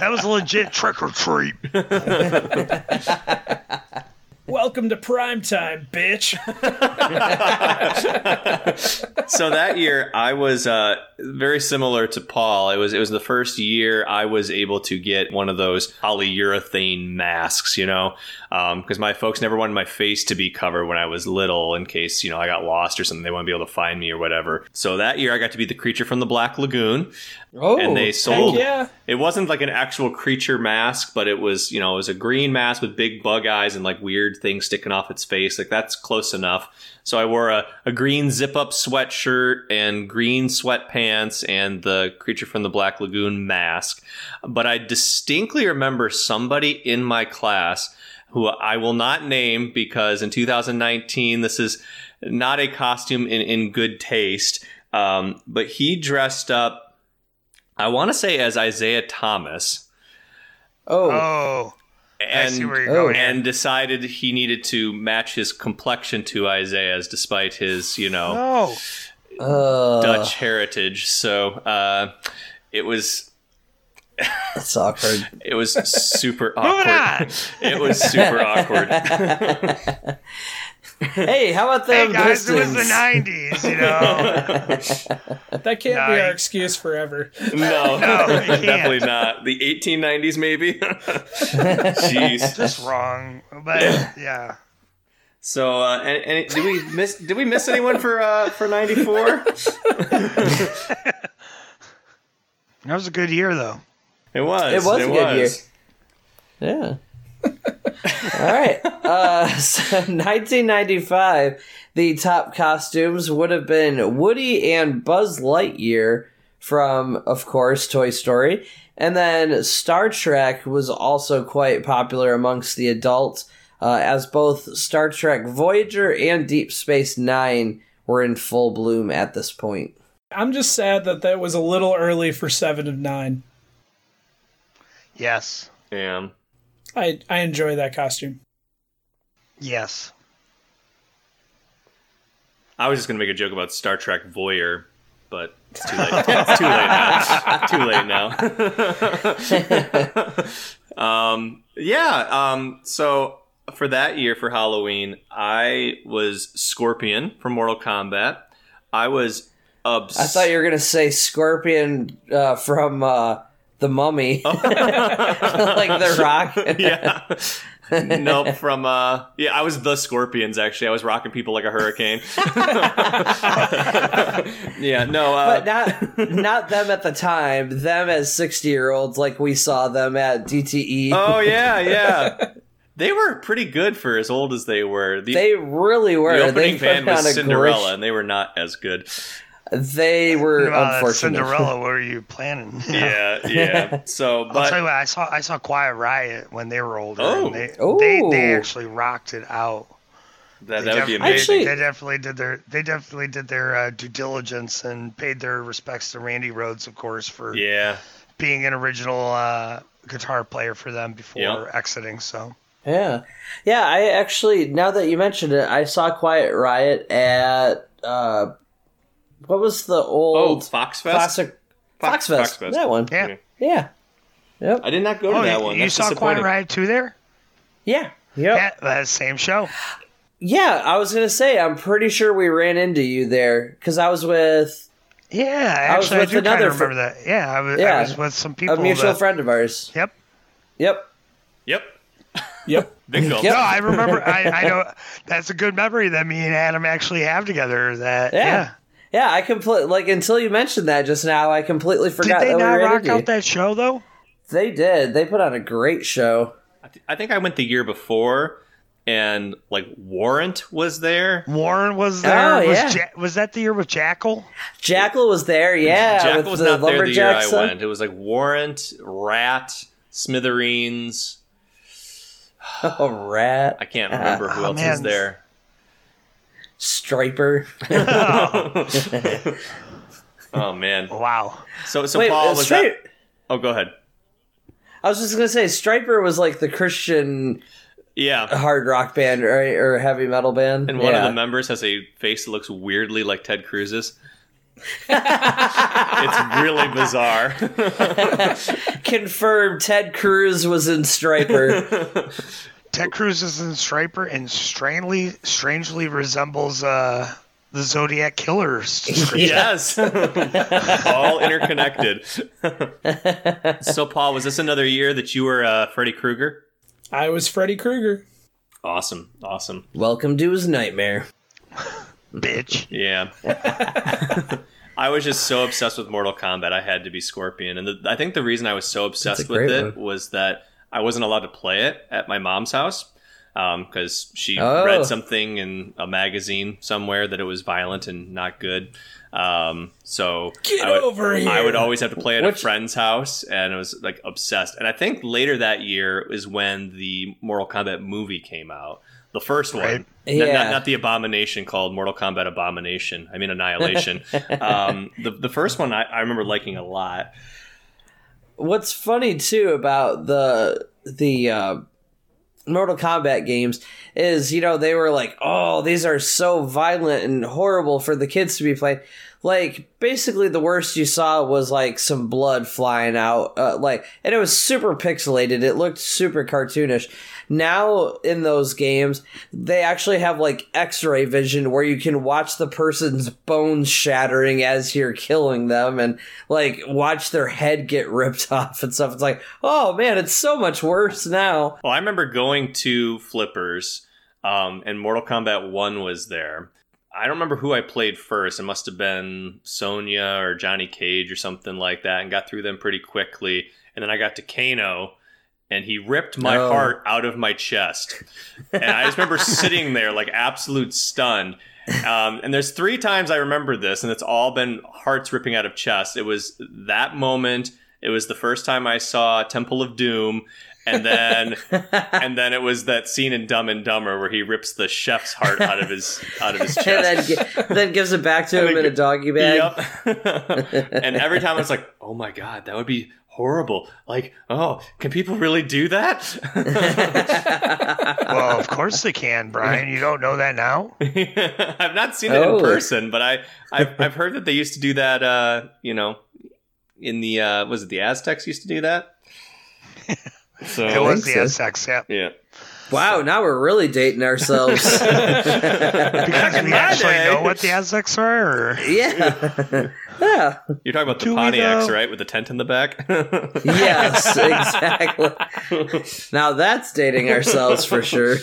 was a legit trick or treat. Welcome to prime time, bitch. so that year I was uh, very similar to Paul. It was it was the first year I was able to get one of those polyurethane masks, you know, because my folks never wanted my face to be covered when I was little, in case you know I got lost or something. They wouldn't be able to find me or whatever. So that year I got to be the creature from the Black Lagoon, Oh, and they sold. yeah. It wasn't like an actual creature mask, but it was, you know, it was a green mask with big bug eyes and like weird things sticking off its face. Like that's close enough. So I wore a, a green zip up sweatshirt and green sweatpants and the creature from the Black Lagoon mask. But I distinctly remember somebody in my class who I will not name because in 2019, this is not a costume in, in good taste. Um, but he dressed up I want to say as Isaiah Thomas, Oh, Oh, I and see where you're oh, going. and And decided he needed to match his complexion to Isaiah's, despite his you know oh, uh, Dutch heritage. So uh, it was That's awkward. it was super awkward. It was super awkward. hey, how about Hey them guys, it was the '90s, you know. That can't be our excuse forever. No, No, can't. definitely not. The 1890s, maybe. Jeez. Just wrong, but yeah. So, uh, and, and did we miss? Did we miss anyone for uh, for '94? That was a good year, though. It was. It was a good year. Yeah. All right. Uh, so 1995, the top costumes would have been Woody and Buzz Lightyear from, of course, Toy Story. And then Star Trek was also quite popular amongst the adults, uh, as both Star Trek Voyager and Deep Space Nine were in full bloom at this point. I'm just sad that that was a little early for Seven of Nine. Yes. Yeah. I I enjoy that costume. Yes. I was just gonna make a joke about Star Trek Voyeur, but it's too late. it's too late now. too late now. um, yeah. Um, so for that year for Halloween, I was Scorpion from Mortal Kombat. I was obs- I thought you were gonna say Scorpion uh, from uh, the Mummy, like the Rock. yeah. nope. From uh, yeah, I was the Scorpions. Actually, I was rocking people like a hurricane. yeah. No. Uh, but not not them at the time. Them as sixty year olds, like we saw them at DTE. oh yeah, yeah. They were pretty good for as old as they were. The, they really were. the opening put band was Cinderella, great- and they were not as good. They were Uh, unfortunate. Cinderella, what are you planning? Yeah, yeah. So, I'll tell you but what, I saw I saw Quiet Riot when they were older. Oh. and they, they they Oh. actually rocked it out. that, They that would be amazing. Actually- they definitely did their they definitely did their uh, due diligence and paid their respects to Randy Rhoads, of course, for yeah. being an original uh, guitar player for them before Yep. exiting. So Yeah, yeah. I actually, now that you mentioned it, I saw Quiet Riot at uh, what was the Oh, old Fox Fest. classic uh, Fox- Fox Fest? Fox Fest. That one. Yeah. Yeah. Yep. I did not go to oh, that you, one. you That's saw Quiet disappointing. Riot too there? Yeah. Yep. Yeah, that same show. Yeah, I was gonna say I'm pretty sure we ran into you there because I was with Yeah, actually, I, with do kind another of remember that. Yeah, I was, Yeah, I was with some people. a mutual that, friend of ours. Yep. Yep. Yep. Yep. Bingo. Yep. No, I remember. I, I know that's a good memory that me and Adam actually have together. That Yeah. yeah. Yeah, I completely like until you mentioned that just now. I completely forgot. Did forgot they that not we ran rock out that show though? They did. They put on a great show. I, th- I think I went the year before, and like Warrant was there. Warrant was oh, there. Oh, was, yeah. ja- was that the year with Jackyl? Jackyl was there. Yeah, Jackyl with was the not there the year I went. It was like Warrant, Ratt, Smithereens. Oh, rat. I can't remember who oh, else man. was there. Stryper. Oh man. Wow. So so Wait, Paul was Stri- that? Oh, go ahead. I was just gonna say Stryper was like the Christian Yeah. hard rock band, right, or heavy metal band. And one yeah. of the members has a face that looks weirdly like Ted Cruz's. it's really bizarre. confirmed Ted Cruz was in Stryper. Ted Cruz is in Stryper and strangely strangely resembles uh, the Zodiac Killers. yes. All interconnected. so Paul, was this another year that you were uh, Freddy Krueger? I was Freddy Krueger. Awesome. Awesome. Welcome to his nightmare. Bitch. Yeah. I was just so obsessed with Mortal Kombat. I had to be Scorpion, and the, I think the reason I was so obsessed with it one. was that I wasn't allowed to play it at my mom's house because she Oh. read something in a magazine somewhere that it was violent and not good. Um, so Get I would, over here. I would always have to play at Which- a friend's house, and I was like obsessed. And I think later that year is when the Mortal Kombat movie came out, the first one. Right. N- Not, Yeah. not the abomination called Mortal Kombat Abomination. I mean Annihilation. um, the the first one I, I remember liking a lot. What's funny too about the the uh, Mortal Kombat games is you know they were like, oh, these are so violent and horrible for the kids to be playing. Like basically, the worst you saw was like some blood flying out, uh, like, and it was super pixelated. It looked super cartoonish. Now in those games, they actually have like X-ray vision where you can watch the person's bones shattering as you're killing them, and like watch their head get ripped off and stuff. It's like, oh man, it's so much worse now. Well, I remember going to Flippers, um, and Mortal Kombat One was there. I don't remember who I played first. It must have been Sonya or Johnny Cage or something like that, and got through them pretty quickly. And then I got to Kano, and he ripped my Oh. heart out of my chest. And I just remember sitting there like absolute stunned. Um, and there's three times I remember this, and it's all been hearts ripping out of chest. It was that moment. It was the first time I saw Temple of Doom, and then and then it was that scene in Dumb and Dumber where he rips the chef's heart out of his out of his and chest. then, then gives it back to And him in a doggy bag. Yep. and every time I was like, "Oh my god, that would be horrible!" Like, oh, can people really do that? Well, of course they can, Brian. You don't know that now? I've not seen it Oh. in person, but I I've, I've heard that they used to do that. Uh, you know, in the uh, was it the Aztecs used to do that? So It was the so. Aztek, yeah. yeah. Wow, now we're really dating ourselves. Because we actually day- know what the Aztek are. Or... yeah. yeah. You're talking about the Do Pontiacs, right, with the tent in the back? Yes, exactly. now that's dating ourselves for sure.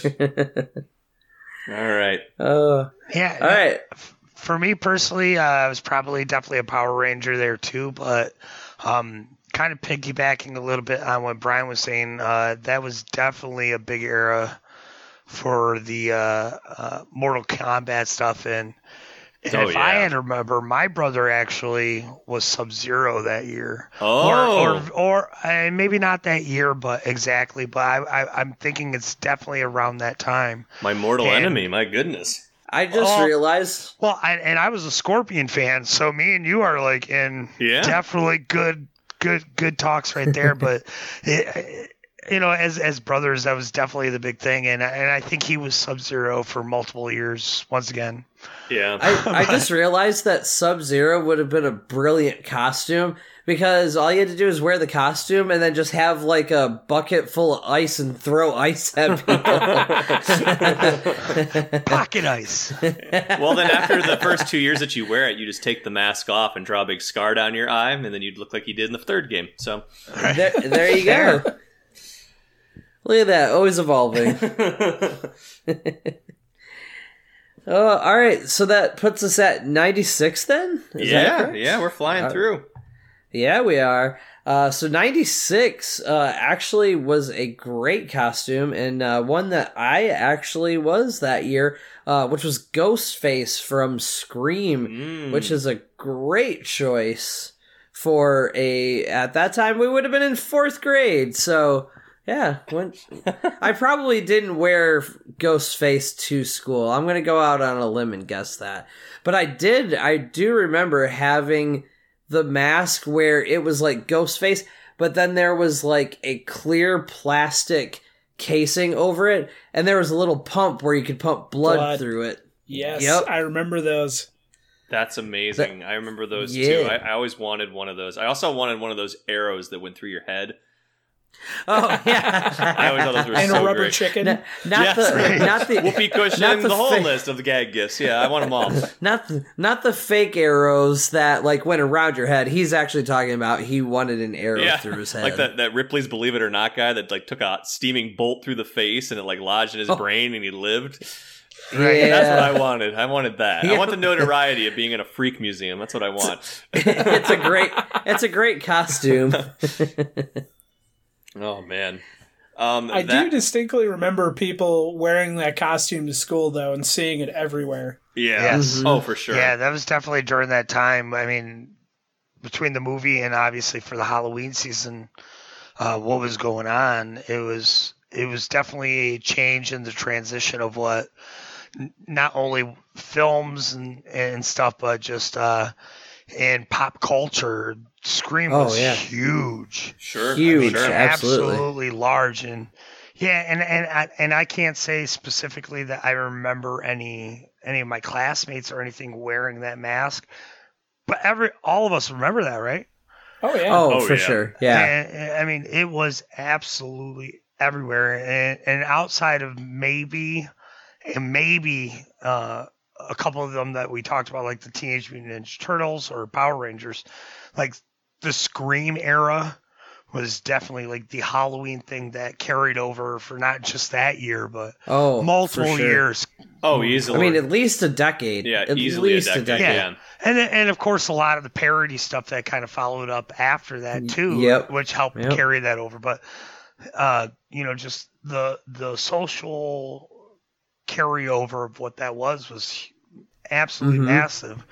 All right. uh, Yeah. all right. For me personally, uh, I was probably definitely a Power Ranger there too, but um, kind of piggybacking a little bit on what Brian was saying, uh, that was definitely a big era for the uh, uh, Mortal Kombat stuff and And Oh, if I had to remember, my brother actually was Sub Zero that year. Oh. Or, or, or uh, maybe not that year, but exactly. But I, I, I'm thinking it's definitely around that time. My mortal And- enemy. My goodness. I just Oh. realized. Well, I, and I was a Scorpion fan, so me and you are like in Yeah. definitely good, good, good talks right there. but it, you know, as as brothers, that was definitely the big thing, and and I think he was Sub Zero for multiple years. Once again, Yeah. I, I just realized that Sub Zero would have been a brilliant costume because all you had to do is wear the costume and then just have like a bucket full of ice and throw ice at people. pocket ice. well, then after the first two years that you wear it, you just take the mask off and draw a big scar down your eye, and then you'd look like you did in the third game. So, there, there you go. Look at that, always evolving. Oh, all right. So that puts us at 96 then? Is yeah, yeah, we're flying Uh, through. Yeah, we are. Uh, so 96 uh, actually was a great costume and uh, one that I actually was that year, uh, which was Ghostface from Scream, Mm. which is a great choice for a. At that time, we would have been in fourth grade. So yeah, when, I probably didn't wear Ghostface to school. I'm gonna go out on a limb and guess that, but I did. I do remember having the mask where it was like Ghostface, but then there was like a clear plastic casing over it, and there was a little pump where you could pump blood, Blood. through it. Yes, Yep. I remember those. That's amazing. I remember those too. I, I always wanted one of those. I also wanted one of those arrows that went through your head. Oh yeah, I always thought those were And so a rubber great. chicken. N- not Yes. the not the Whoopee cushion, not the, whole fa- list of the gag gifts. Yeah, I want them all. Not the, not the fake arrows that like went around your head. He's actually talking about he wanted an arrow yeah, through his head. like that, that Ripley's Believe It or Not guy that like took a steaming bolt through the face and it like lodged in his Oh. brain and he lived. Yeah. That's what I wanted. I wanted that. I want the notoriety of being in a freak museum. That's what I want. it's a great it's a great costume. Oh man. Um, I that- do distinctly remember people wearing that costume to school though and seeing it everywhere. Yeah. Yes. Oh, for sure. Yeah, that was definitely during that time. I mean, between the movie and obviously for the Halloween season, uh, what was going on? It was it was definitely a change in the transition of what not only films and and stuff, but just uh, in pop culture. Scream Oh, was yeah. huge Sure. Huge, Sure. Absolutely. absolutely large and yeah and and I, and I can't say specifically that I remember any any of my classmates or anything wearing that mask but every all of us remember that right Oh yeah. Oh, Oh, for yeah. sure. Yeah. And- I mean it was absolutely everywhere and, and outside of maybe and maybe uh, a couple of them that we talked about like the Teenage Mutant Ninja Turtles or Power Rangers like the Scream era was definitely like the Halloween thing that carried over for not just that year, but Oh, multiple sure. years. Oh, easily. I mean, at least a decade. yeah, at easily least a decade. Yeah. And and of course a lot of the parody stuff that kind of followed up after that too, Yep. which helped Yep. carry that over. But uh, you know, just the the social carryover of what that was was absolutely Mhm. massive.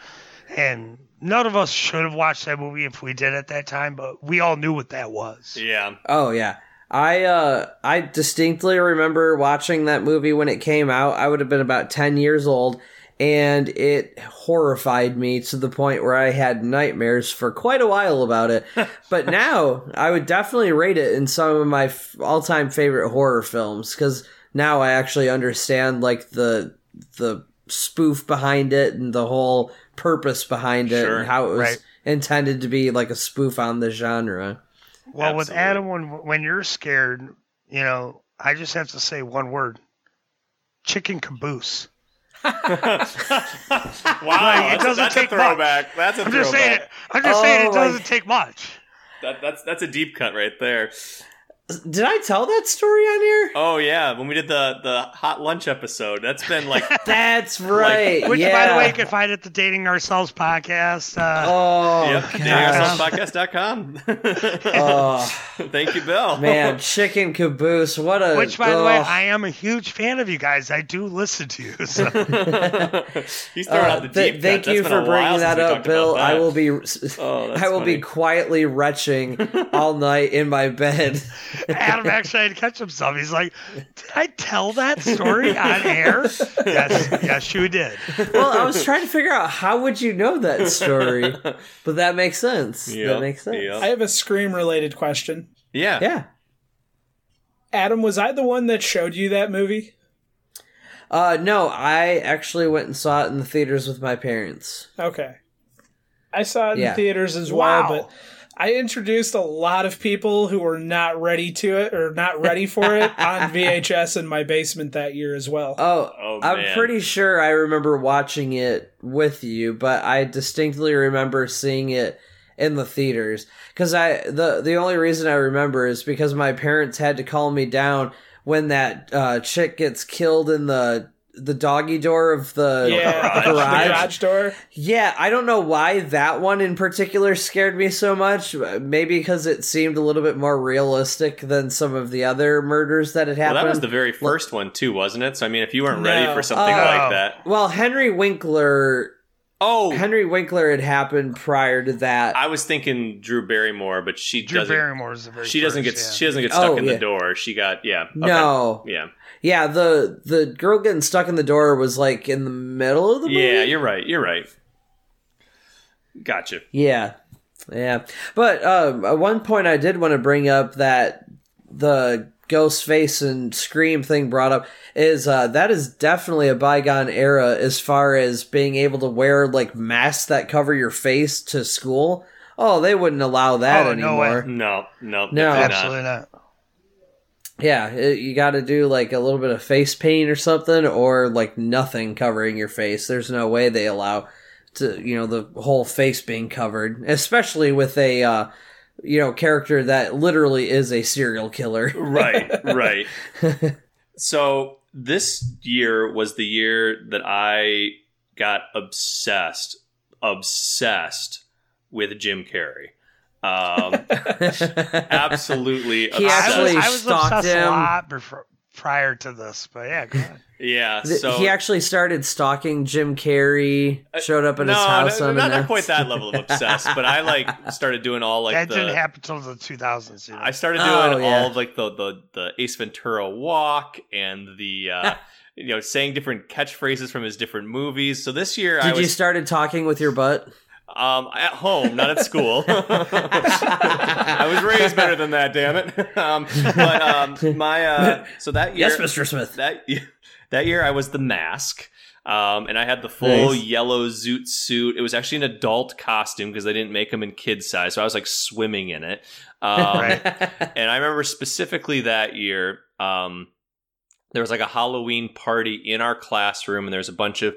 And none of us should have watched that movie if we did at that time, but we all knew what that was. Yeah. Oh yeah. I uh I distinctly remember watching that movie when it came out. I would have been about 10 years old and it horrified me to the point where I had nightmares for quite a while about it. but now I would definitely rate it in some of my f- all-time favorite horror films cuz now I actually understand like the the spoof behind it and the whole purpose behind it Sure. and how it was Right. intended to be like a spoof on the genre. Well, with Adam, when when you're scared, you know, I just have to say one word: chicken caboose. wow, it that's, doesn't that's take a throwback. That's a I'm just saying. It, I'm just saying Oh, it doesn't my- take much. That, that's that's a deep cut right there. Did I tell that story on here? Oh yeah, when we did the the hot lunch episode, that's been like That's right. Which, yeah. by the way, you can find at the Dating Ourselves podcast. Uh, oh, yep, God. datingourselvespodcast.com. oh Thank you, Bill. man, chicken caboose. What a. which, by the way, oh. I am a huge fan of you guys. I do listen to you. So. He's throwing Uh, out the th- deep thank cut. you That's for bringing that up, Bill. about I will be, Oh, I will funny. be quietly retching all night in my bed. Adam actually had to catch himself. He's like, "Did I tell that story on air?" Yes, yes, you did. well, I was trying to figure out how would you know that story, but that makes sense. Yep, That makes sense. yep. I have a Scream related question. Yeah. Yeah. Adam, was I the one that showed you that movie? Uh, no, I actually went and saw it in the theaters with my parents. Okay. I saw it in Yeah. theaters as Wow. well, but I introduced a lot of people who were not ready to it or not ready for it on VHS in my basement that year as well. Oh, Oh, I'm man. pretty sure I remember watching it with you, but I distinctly remember seeing it in the theaters because I the the only reason I remember is because my parents had to calm me down when that uh, chick gets killed in the the doggy door of the yeah, the garage. garage door. Yeah, I don't know why that one in particular scared me so much. Maybe because it seemed a little bit more realistic than some of the other murders that had happened. Well, happened. that was the very first one too, wasn't it? So I mean, if you weren't ready for something Oh. like that, well, Henry Winkler oh, Henry Winkler had happened prior to that. I was thinking Drew Barrymore, but she Drew doesn't. Barrymore is the very She doesn't get. yeah. She doesn't get oh, stuck Oh, in yeah. the door. She got. Yeah. okay. no. Yeah. Yeah, the the girl getting stuck in the door was like in the middle of the movie. Yeah. You're right. You're right. Gotcha. Yeah. Yeah. But um, at one point I did want to bring up that the ghost face and scream thing brought up is uh, that is definitely a bygone era as far as being able to wear like masks that cover your face to school. Oh, they wouldn't allow that Oh, no way. anymore. No. No. No. definitely not. Absolutely not. Yeah, it, you got to do like a little bit of face paint or something, or like nothing covering your face. There's no way they allow to, you know, the whole face being covered, especially with a, uh, you know, character that literally is a serial killer. right, right. so this year was the year that I got obsessed, obsessed with Jim Carrey. Um, absolutely He obsessed. I was, actually I was stalked obsessed him. a lot before, prior to this, but yeah, go ahead. yeah. Th- So he actually started stalking Jim Carrey, showed up at no, his house no, not, not quite that level of obsessed, but I like started doing all like that the. didn't happen until the 2000s. You know? I started doing Oh, yeah. all of like the, the the Ace Ventura walk and the uh, you know saying different catchphrases from his different movies. So this year I Did was you started talking with your butt? Um, at home, not at school. I was raised better than that, damn it. Um, but um, my uh, so that year, Yes, Mr. Smith. that that year I was the mask. Um, and I had the full Nice. yellow zoot suit. It was actually an adult costume because they didn't make them in kid size, so I was like swimming in it. Um, and I remember specifically that year, um, there was like a Halloween party in our classroom, and there was a bunch of,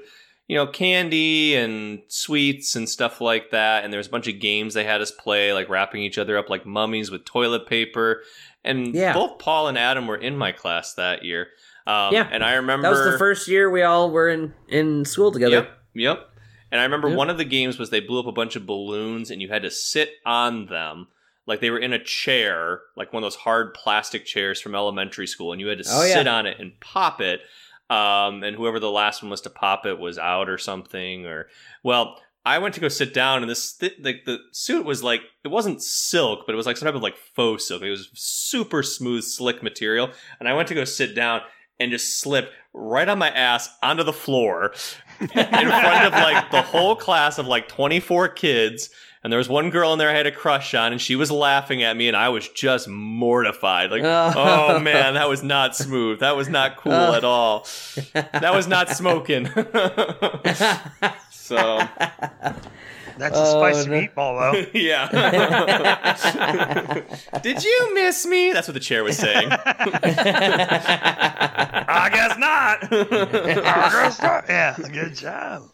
you know, candy and sweets and stuff like that. And there was a bunch of games they had us play, like wrapping each other up like mummies with toilet paper. And Yeah. both Paul and Adam were in my class that year. Um, Yeah. and I remember That was the first year we all were in in school together. Yep. Yep. And I remember Yep. one of the games was they blew up a bunch of balloons and you had to sit on them. Like they were in a chair, like one of those hard plastic chairs from elementary school, and you had to Oh, yeah. sit on it and pop it. Um, and whoever the last one was to pop it was out or something. Or well, I went to go sit down, and this th- like the suit was like it wasn't silk, but it was like some type of like faux silk. It was super smooth, slick material. And I went to go sit down and just slipped right on my ass onto the floor in front of like the whole class of like 24 kids. And there was one girl in there I had a crush on, and she was laughing at me, and I was just mortified. Like, Oh. oh man, that was not smooth. That was not cool Oh. at all. That was not smoking. so, That's a Oh, spicy no. meatball, though. yeah. Did you miss me? That's what the chair was saying. I guess not. yeah, good job.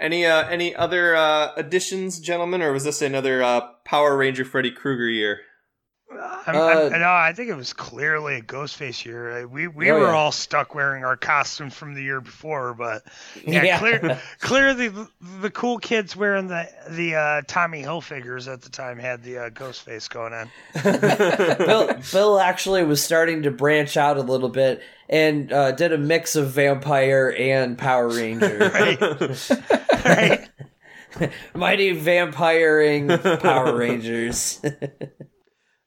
Any uh, any other uh, additions, gentlemen, or was this another uh, Power Ranger Freddy Krueger year? I'm, Uh, I'm, no, I think it was clearly a Ghostface year. We we Oh, were yeah. all stuck wearing our costumes from the year before, but yeah, Yeah. clear, clearly the, the cool kids wearing the the uh, Tommy Hilfigers at the time had the uh, Ghostface going on. Bill, Bill actually was starting to branch out a little bit and uh, did a mix of vampire and Power Ranger. Right, right. Mighty vampiring Power Rangers.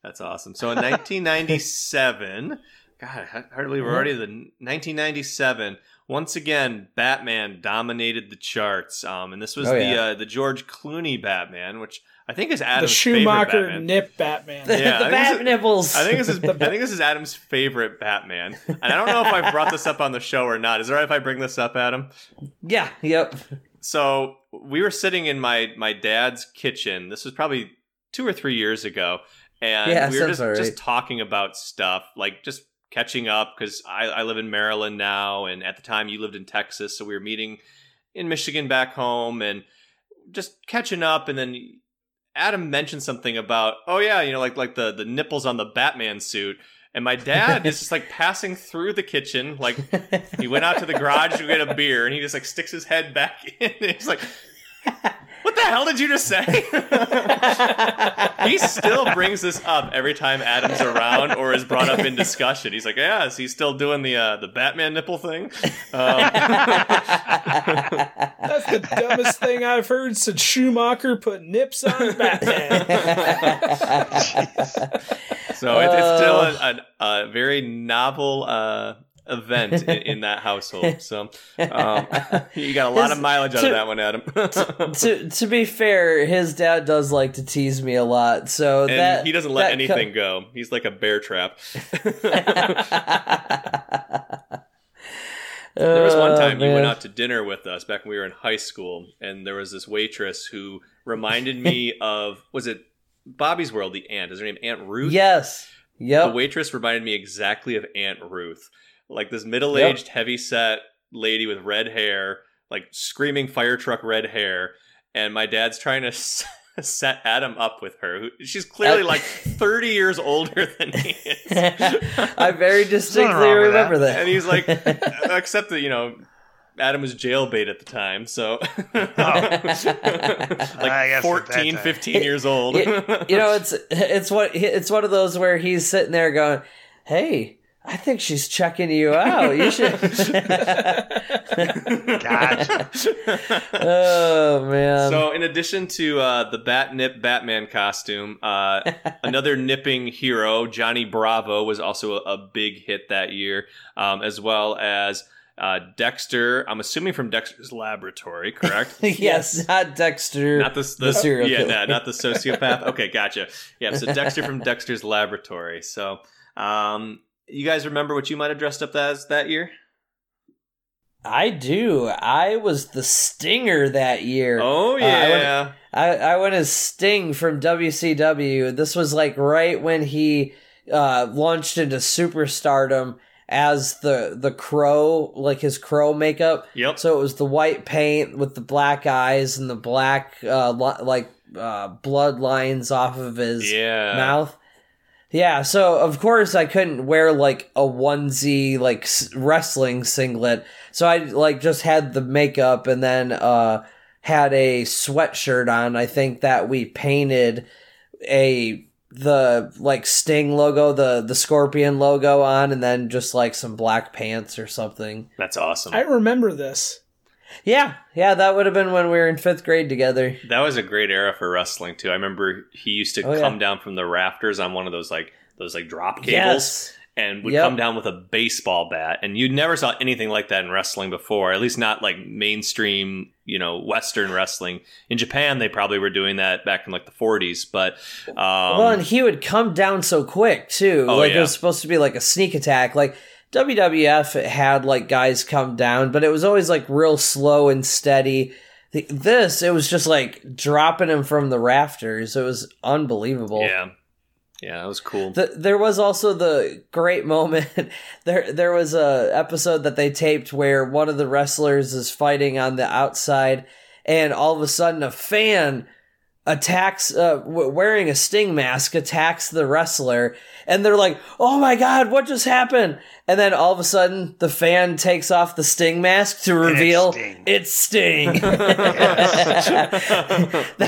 That's awesome. So in 1997, God, hard to believe we're already the 1997. Once again, Batman dominated the charts, um, and this was Oh, the yeah. uh, the George Clooney Batman, which I think is The Adam's favorite Batman. nip Batman. the Yeah, I bat is- nipples. I think this is I think this is Adam's favorite Batman, and I don't know if I brought this up on the show or not. Is it all right if I bring this up, Adam? yeah, yep. so we were sitting in my my dad's kitchen. This was probably two or three years ago, and Yeah, we were just just talking about stuff, like just catching up because I, I live in Maryland now, and at the time you lived in Texas, so we were meeting in Michigan back home, and just catching up, and then. Adam mentioned something about, oh yeah, you know, like like the the nipples on the Batman suit, and my dad is just like passing through the kitchen, like he went out to the garage to get a beer, and he just like sticks his head back in. And he's like, "What the hell did you just say?" he still brings this up every time Adam's around or is brought up in discussion. He's like, "Yeah, is he still doing the uh, the Batman nipple thing?" Um, That's the dumbest thing I've heard since Schumacher put nips on Batman. so it, it's still Oh. a, a, a very novel uh, event in, in that household. So um, you got a lot of mileage out to- of that one, Adam. to to be fair, his dad does like to tease me a lot, so and that he doesn't let that co- anything go. He's like a bear trap. There was one time you went out to dinner with us back when we were in high school, and there was this waitress who reminded me of was it Bobby's World? The aunt is her name Aunt Ruth. Yes. the waitress reminded me exactly of Aunt Ruth, like this middle-aged, heavy-set lady with red hair, like screaming fire truck red hair, and my dad's trying to. s- Set Adam up with her. She's clearly like 30 years older than he is. I very distinctly remember that. and he's like, except that you know, Adam was jailbait at the time, so oh. like guess 14, time. 15 years old. you, you know, it's it's what it's one of those where he's sitting there going, "Hey, I think she's checking you out. You should." Gotcha. oh man. so, in addition to uh, the Bat Nip Batman costume, uh, another nipping hero, Johnny Bravo, was also a, a big hit that year, um, as well as uh, Dexter. I'm assuming from Dexter's Laboratory, correct? yes, not Dexter. Not the, the, the serial yeah, killer. nah, not the sociopath. Okay, gotcha. Yeah, so Dexter from Dexter's Laboratory. So, um, you guys remember what you might have dressed up as that year? I do. I was the Stinger that year. Oh Uh, I yeah, I, I went as Sting from WCW. This was like right when he uh, launched into superstardom as the the crow, like his crow makeup. yep. So it was the white paint with the black eyes and the black uh, li- like uh, blood lines off of his yeah. mouth. Yeah, so of course I couldn't wear like a onesie like s- wrestling singlet. So I like just had the makeup and then uh had a sweatshirt on. I think that we painted a the like Sting logo, the the Scorpion logo on and then just like some black pants or something. That's awesome. I remember this. Yeah, yeah, that would have been when we were in 5th grade together. that was a great era for wrestling too. I remember he used to Oh, yeah. come down from the rafters on one of those like those like drop cables. Yes. and would Yep. come down with a baseball bat and you never saw anything like that in wrestling before at least not like mainstream you know western wrestling in japan they probably were doing that back in like the 40s but um well, and he would come down so quick too. Oh, like it was supposed to be like a sneak attack. Like WWF had like guys come down, but it was always like real slow and steady. This it was just like dropping him from the rafters. It was unbelievable. yeah yeah that was cool The, there was also the great moment. there, there was a episode that they taped where one of the wrestlers is fighting on the outside, and all of a sudden a fan attacks uh, w- wearing a sting mask attacks the wrestler and they're like oh my god what just happened and then all of a sudden the fan takes off the sting mask to reveal Sting. it's sting that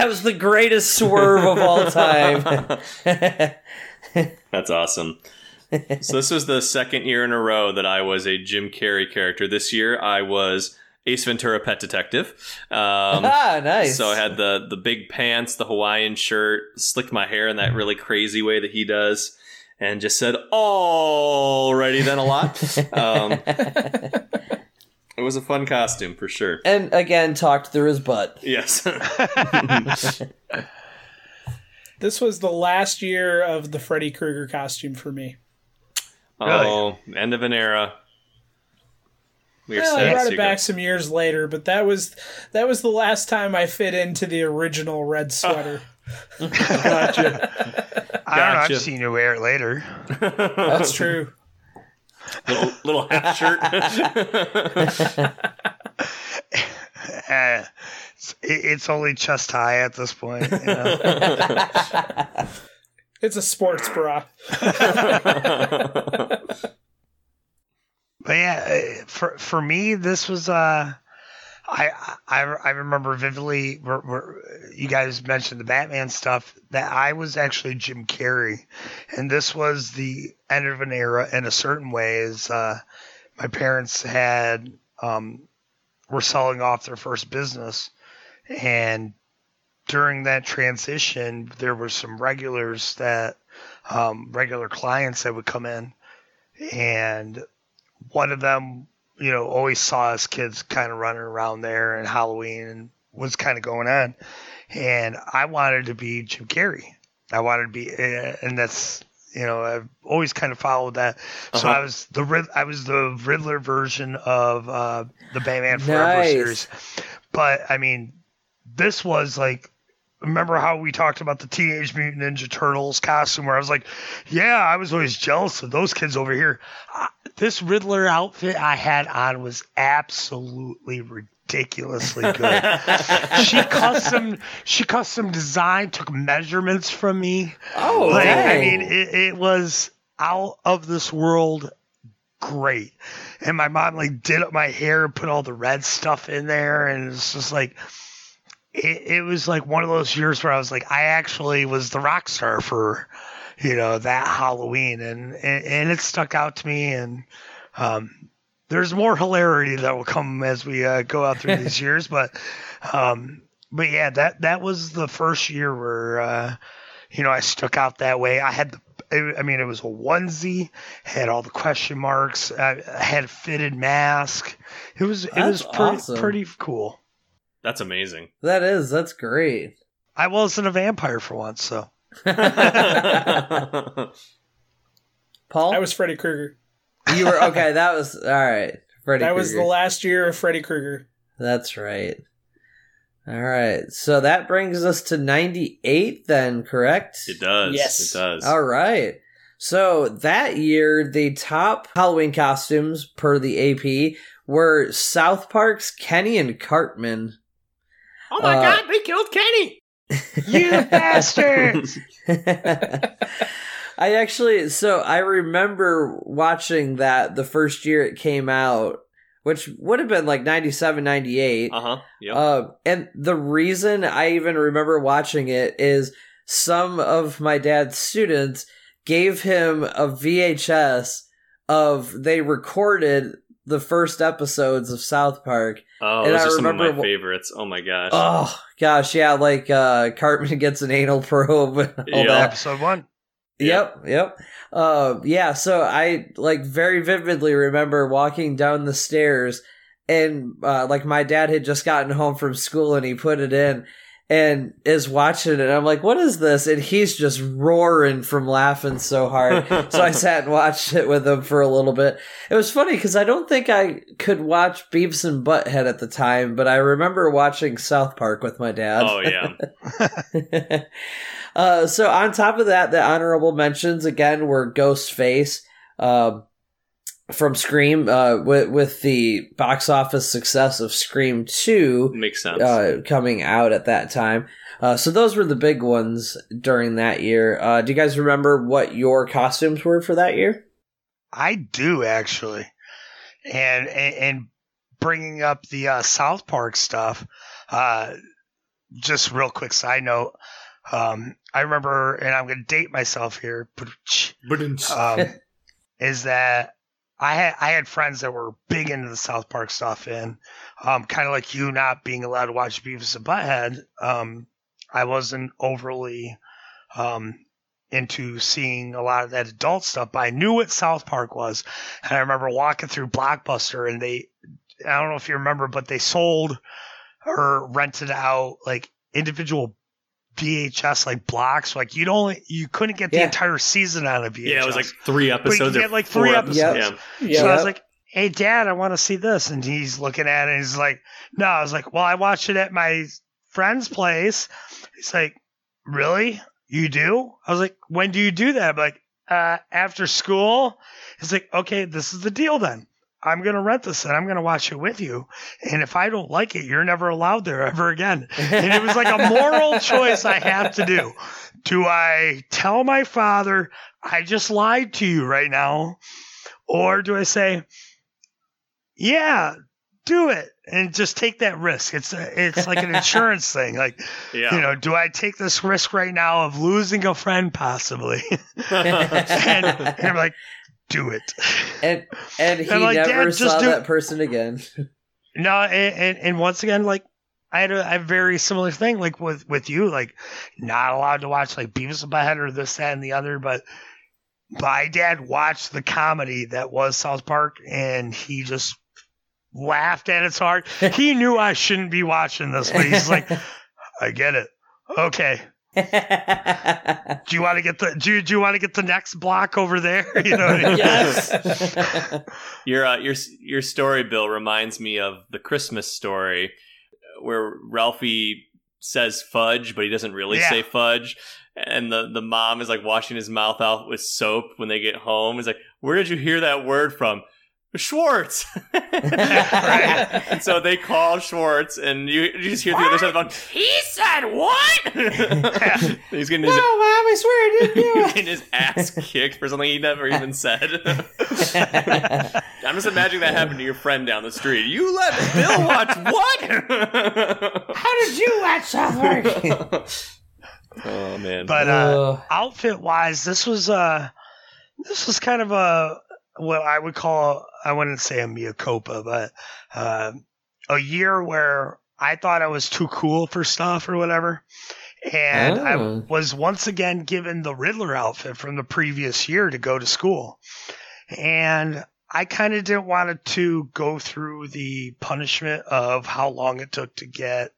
was the greatest swerve of all time That's awesome. so this was the second year in a row that I was a Jim Carrey character. This year I was Ace Ventura Pet Detective. Um, ah nice So I had the the big pants, the Hawaiian shirt, slicked my hair in that really crazy way that he does, and just said "alrighty then" a lot. Um, it was a fun costume for sure. and again talked through his butt Yes. This was the last year of the Freddy Krueger costume for me. oh, end of an era. We are Well, I brought it back some years later, but that was that was the last time I fit into the original red sweater. Gotcha. I don't know. Gotcha. I've seen you wear it later. That's true. little, little half shirt. Uh, it's, it's only chest high at this point. You know? It's a sports bra. But yeah, uh, for for me, this was uh, I I I remember vividly. Where, you guys mentioned the Batman stuff that I was actually Jim Carrey, and this was the end of an era in a certain way. Is uh, my parents had um, were selling off their first business, and during that transition, there were some regulars that um, regular clients that would come in, and one of them, you know, always saw us kids kind of running around there and Halloween and what's kind of going on. And I wanted to be Jim Carrey. I wanted to be, and that's, you know, I've always kind of followed that. So Uh-huh. I was the I was the Riddler version of uh, the Batman Forever Nice. series. But I mean, this was like remember how we talked about the Teenage Mutant Ninja Turtles costume where I was like, yeah, I was always jealous of those kids over here. Uh, this Riddler outfit I had on was absolutely ridiculously good. she custom she custom designed, took measurements from me. oh Like, I mean, it, it was out of this world great. And my mom like did up my hair and put all the red stuff in there, and it's just like it, it was like one of those years where I was like, I actually was the rock star for you know that Halloween, and and, and it stuck out to me, and um, there's more hilarity that will come as we uh, go out through these years, but um, but yeah, that that was the first year where uh, you know I stuck out that way. I had the I mean, it was a onesie, had all the question marks, I had a fitted mask. It was it was That's pretty awesome. pretty cool. That's amazing. that is that's great I wasn't a vampire for once, so paul I was Freddy Krueger. you were okay that was all right Freddy That was the last year of Freddy Krueger. That's right. All right. So that brings us to 98 then, correct? it does. Yes. It does. All right. So that year, the top Halloween costumes per the AP were South Park's Kenny and Cartman. Oh my Uh, god, they killed Kenny! You bastards! I actually, so I remember watching that the first year it came out, which would have been like 97, 98. Uh huh. Yep. Uh, and the reason I even remember watching it is some of my dad's students gave him a VHS of they recorded the first episodes of South Park. oh, and those I are some of my wh- favorites. Oh my gosh. Oh gosh, yeah, like uh Cartman gets an anal probe and all Yeah. that. Episode one. Yep, yep. Uh, yeah, so I like very vividly remember walking down the stairs and uh, like my dad had just gotten home from school and he put it in and is watching it. And I'm like, what is this? And he's just roaring from laughing so hard. so I sat and watched it with him for a little bit. It was funny because I don't think I could watch Beavis and Butthead at the time, but I remember watching South Park with my dad. oh yeah. uh, so on top of that, the honorable mentions again were Ghostface, um, from Scream uh, with with the box office success of Scream Two Makes sense. uh, coming out at that time. Uh, so those were the big ones during that year. Uh, do you guys remember what your costumes were for that year? I do actually, and and, and bringing up the uh, South Park stuff. Uh, just real quick side note. Um, I remember, and I'm going to date myself here. Um, is that I had I had friends that were big into the South Park stuff, and um, kind of like you not being allowed to watch Beavis and Butthead. Um, I wasn't overly um, into seeing a lot of that adult stuff, but I knew what South Park was, and I remember walking through Blockbuster, and they I don't know if you remember, but they sold or rented out like individual VHS like blocks. Like you'd only you couldn't get the Yeah. entire season out of VHS. yeah, it was like three But you get like three episodes. episodes. Yeah. Yeah. So I was like, "Hey, Dad, I want to see this," and he's looking at it. and He's like, "No." I was like, "Well, I watched it at my friend's place." He's like, "Really? You do?" I was like, "When do you do that?" I'm like, uh, "After school." He's like, "Okay, this is the deal then." I'm gonna rent this and I'm gonna watch it with you. And if I don't like it, you're never allowed there ever again. And it was like a moral choice I have to do. Do I tell my father I just lied to you right now? Or do I say, yeah, do it and just take that risk? It's a, it's like an insurance thing. Like, Yeah. you know, do I take this risk right now of losing a friend possibly? and, and I'm like, do it. and and he And, like, never saw that person again. No, and, and, and once again, like I had a, a very similar thing, like with with you, like not allowed to watch like Beavis and Butthead or this, that, and the other. But my dad watched the comedy that was South Park, and he just laughed at its heart. He knew I shouldn't be watching this, but he's like, I get it. Okay, do you want to get the do you, do you want to get the next block over there? You know, what I mean? yes. Your uh, your your story, Bill, reminds me of the Christmas story where Ralphie says fudge, but he doesn't really Yeah. say fudge. And the, the mom is like washing his mouth out with soap when they get home. He's like, Where did you hear that word from? Schwartz. Right. And so they call Schwartz, and you, you just hear the other side of the phone. He said what? He's getting his, no, mom, I swear I didn't do it. getting his ass kicked for something he never even said. I'm just imagining that happened to your friend down the street. You let Bill watch what? How did you watch South Park? oh man. But uh, Uh, outfit wise, this was uh this was kind of a what I would call I wouldn't say a mea culpa, but uh, a year where I thought I was too cool for stuff or whatever. And I Oh. was once again given the Riddler outfit from the previous year to go to school. And I kind of didn't want to go through the punishment of how long it took to get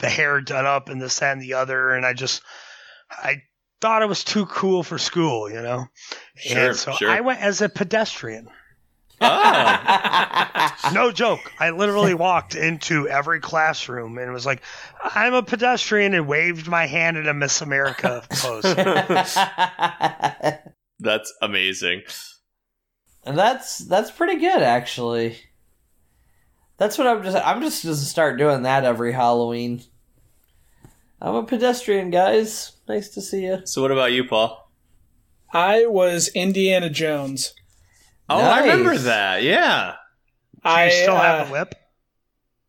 the hair done up and this, that, and the other. And I just, I thought it was too cool for school, you know? Sure, and so sure. I went as a pedestrian. Oh. No joke. I literally walked into every classroom and was like, I'm a pedestrian and waved my hand in a Miss America pose. That's amazing. And that's that's pretty good actually. That's what I'm just I'm just gonna start doing that every Halloween. I'm a pedestrian, guys. Nice to see you. So what about you, Paul? I was Indiana Jones. Oh, I remember that. Yeah. Do I you still uh, have a whip?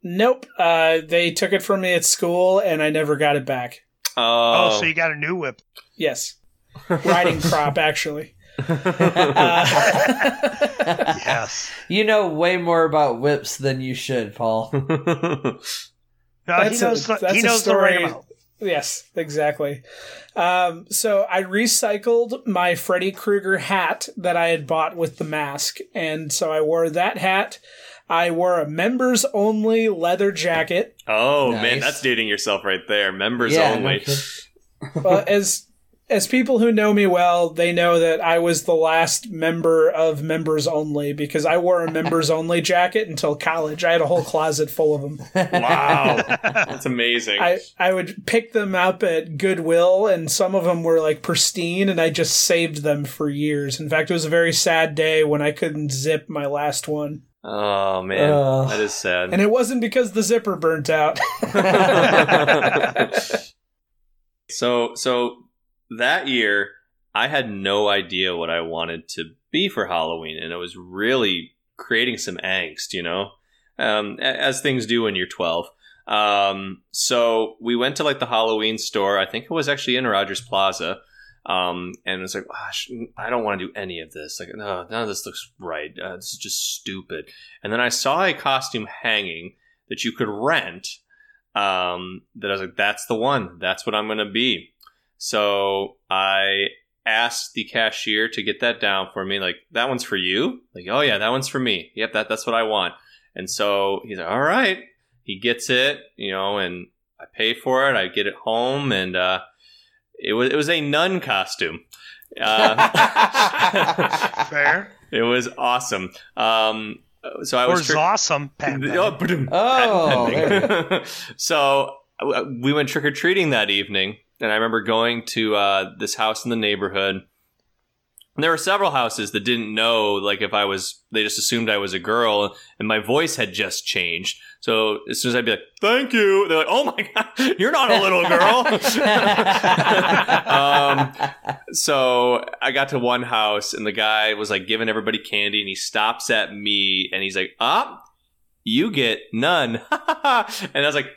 Nope. Uh, they took it from me at school, and I never got it back. Oh, Oh, so you got a new whip. Yes, riding crop actually. Uh, Yes. You know way more about whips than you should, Paul. No, That's he a- knows, the, that's he a knows the right story. Amount. Yes, exactly. Um, so I recycled my Freddy Krueger hat that I had bought with the mask, and so I wore that hat. I wore a members only leather jacket. oh man, that's dating yourself right there. Members yeah, only. kidding. Well, as as people who know me well, they know that I was the last member of members only because I wore a members only jacket until college. I had a whole closet full of them. Wow, that's amazing. I, I would pick them up at Goodwill, and some of them were like pristine, and I just saved them for years. In fact, it was a very sad day when I couldn't zip my last one. oh man, Ugh. that is sad. And it wasn't because the zipper burnt out. so so that year I had no idea what I wanted to be for Halloween and it was really creating some angst, you know. Um, as things do when you're 12. Um, so we went to like the Halloween store. I think it was actually in Rogers Plaza. Um, and it's like, gosh, I don't want to do any of this. Like, no, none of this looks right. Uh, this is just stupid. And then I saw a costume hanging that you could rent. Um, that I was like, that's the one. That's what I'm going to be. So I asked the cashier to get that down for me. Like, that one's for you? Like, oh yeah, that one's for me. Yep, that, that's what I want. And so he's like, all right. He gets it, you know, and I pay for it. I get it home and, uh, it was, it was a nun costume. Uh, Fair. it was awesome. Um, so I Or was tri- awesome. Pat Oh. Oh, there so uh, we went trick or treating that evening, and I remember going to uh, this house in the neighborhood. And there were several houses that didn't know, like if I was, they just assumed I was a girl, and my voice had just changed. So as soon as I'd be like, "Thank you," they're like, "Oh my god, you're not a little girl." um, so I got to one house, and the guy was like giving everybody candy, and he stops at me, and he's like, "Ah, you get none." and I was like,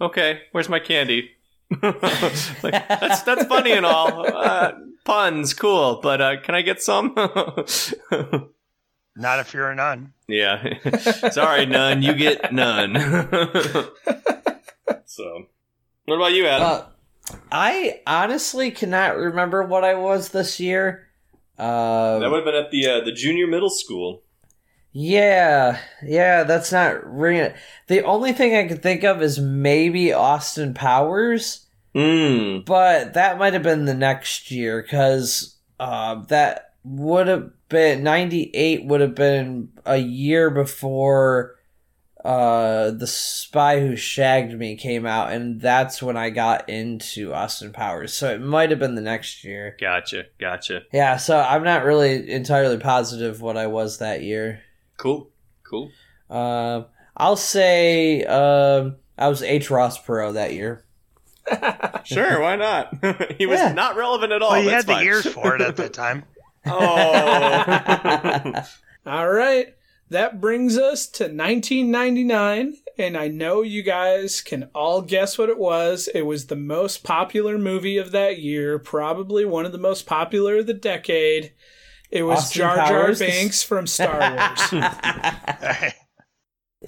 "Okay, where's my candy?" Like, that's that's funny and all. Uh, puns, cool, but uh, can I get some? Not if you're a nun. yeah, sorry, nun, You get none. so, what about you, Adam? Uh, I honestly cannot remember what I was this year. Uh, that would have been at the uh, the junior middle school. Yeah, yeah, that's not ringing. The only thing I could think of is maybe Austin Powers, Mm. but that might have been the next year because uh, that would have been ninety eight. Would have been a year before uh the spy who shagged me came out and that's when i got into austin powers so it might have been the next year Gotcha, gotcha. yeah so i'm not really entirely positive what i was that year Cool, cool. um i'll say um i was h ross perot that year Sure, why not? he was Yeah. not relevant at all. well, you That's had the ears for it at the time. Oh, All right. That brings us to 1999, and I know you guys can all guess what it was. It was the most popular movie of that year, probably one of the most popular of the decade. It was Austin Jar Jar Powers? Binks from Star Wars.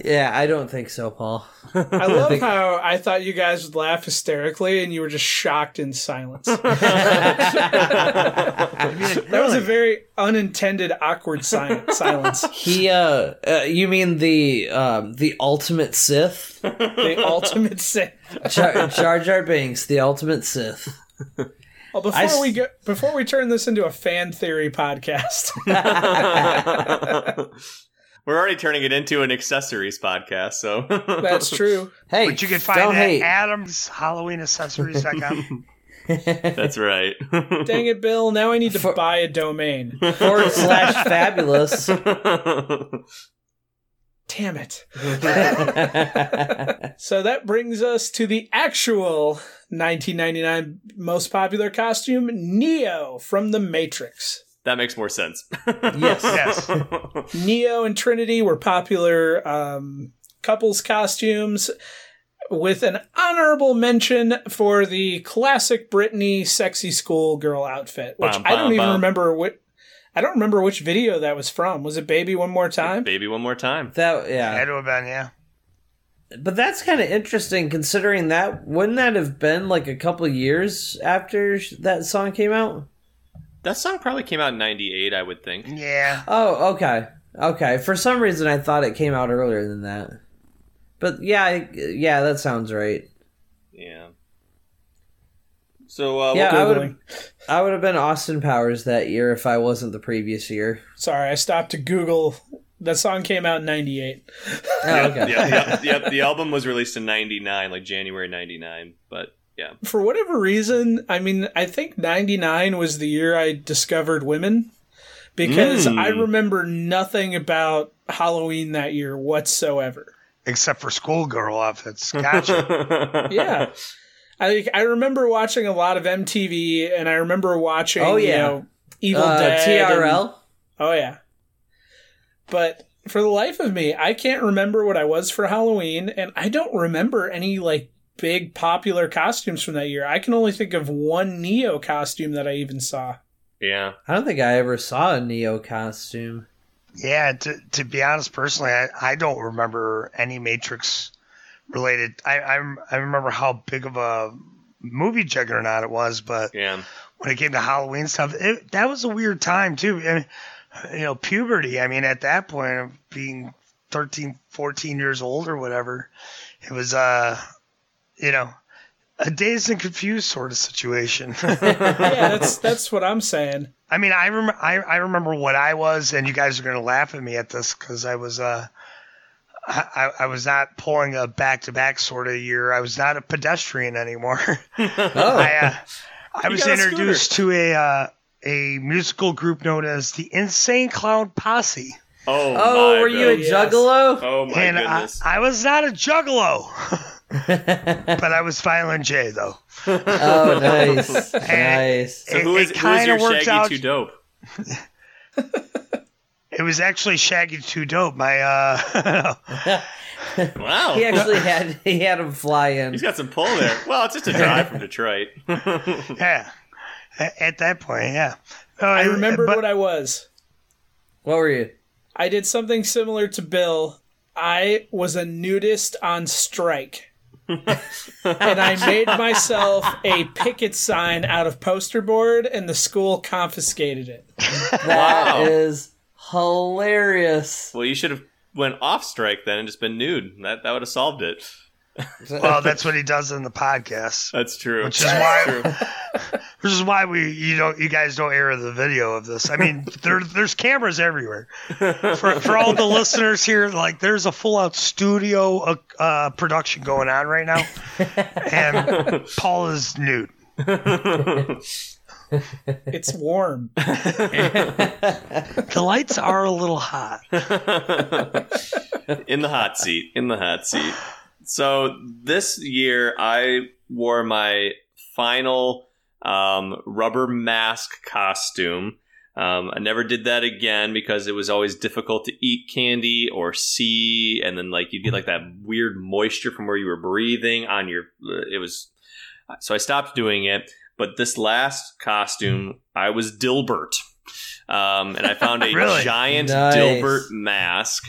yeah i don't think so paul I love how I thought you guys would laugh hysterically, and you were just shocked in silence. That was a very unintended, awkward si- silence. he uh, uh you mean the um the ultimate sith The ultimate Sith. jar jar, Jar binks the ultimate sith Well, before I s- we go, before we turn this into a fan theory podcast, we're already turning it into an accessories podcast. So that's true. hey But you can find don't that hate. at AdamsHalloweenaccessories.com. That's right. Dang it, Bill! Now I need to For- buy a domain. forward slash fabulous Damn it! So that brings us to the actual 1999 most popular costume, Neo from The Matrix. that makes more sense. yes yes. Neo and Trinity were popular um, couples costumes, with an honorable mention for the classic Britney sexy schoolgirl outfit, which Bum, I don't even bum. remember what. I don't remember which video that was from. Was it "Baby One More Time"? Baby, one more time. that yeah Had to have been, yeah. But that's kind of interesting considering that wouldn't that have been like a couple years after that song came out? That song probably came out in '98, I would think. Yeah. Oh, okay. Okay. For some reason I thought it came out earlier than that. But yeah, I- yeah, that sounds right. Yeah. So uh, Yeah, what- I would I would have been Austin Powers that year if I wasn't the previous year. Sorry, I stopped to Google. That song came out in '98. Oh, yeah, okay. yeah, yeah, yeah, the album was released in '99, like January '99. But yeah, For whatever reason, I mean, I think '99 was the year I discovered women because Mm. I remember nothing about Halloween that year whatsoever. Except for schoolgirl outfits. Gotcha. Yeah. I I remember watching a lot of MTV, and I remember watching, Oh, you yeah. know, Evil Uh, Dead. and- TRL. oh yeah. But for the life of me, I can't remember what I was for Halloween, and I don't remember any like big popular costumes from that year. I can only think of one Neo costume that I even saw. yeah. I don't think I ever saw a Neo costume. Yeah, to to be honest, personally, I, I don't remember any Matrix related. I, I I remember how big of a movie juggernaut it was, but Yeah. when it came to Halloween stuff, it, that was a weird time too. And, you know, puberty. I mean, at that point of being 13, 14 years old or whatever, it was uh, you know, a dazed and confused sort of situation. Yeah, that's that's what I'm saying. I mean, I, rem- I I remember what I was, and you guys are gonna laugh at me at this because I was uh, I, I- I was not pulling a back to back sort of year. I was not a pedestrian anymore. Oh, I uh, I was got a introduced to a uh, a musical group known as the Insane Clown Posse, oh, Oh, my were you a goodness. Yes. juggalo? Oh my and I, goodness. I was not a juggalo, but I was Violent J though. oh, nice, nice. so it- who is it who is kinda your worked Shaggy out- Too Dope? It was actually Shaggy Too Dope. My uh, Wow. He actually had he had him fly in. He's got some pull there. Well, it's just a drive from Detroit. yeah, A- at that point, yeah. No, I it- remembered but- what I was. What were you? I did something similar to Bill. I was a nudist on strike. and I made myself a picket sign out of poster board, and the school confiscated it. That is Wow. hilarious. well, you should have went off strike then and just been nude. That that would have solved it. Well, that's what he does in the podcast, That's true. which is why, true. which is why we you don't you guys don't air the video of this. I mean, there there's cameras everywhere. For for all the listeners here, like there's a full out studio uh, uh, production going on right now, and Paul is nude. It's warm. The lights are a little hot. in the hot seat. In the hot seat. So this year, I wore my final um, rubber mask costume. Um, I never did that again because it was always difficult to eat candy or see, and then like you get like that weird moisture from where you were breathing on your. It was so I stopped doing it. But this last costume, I was Dilbert, um, and I found a Really? giant Nice. Dilbert mask.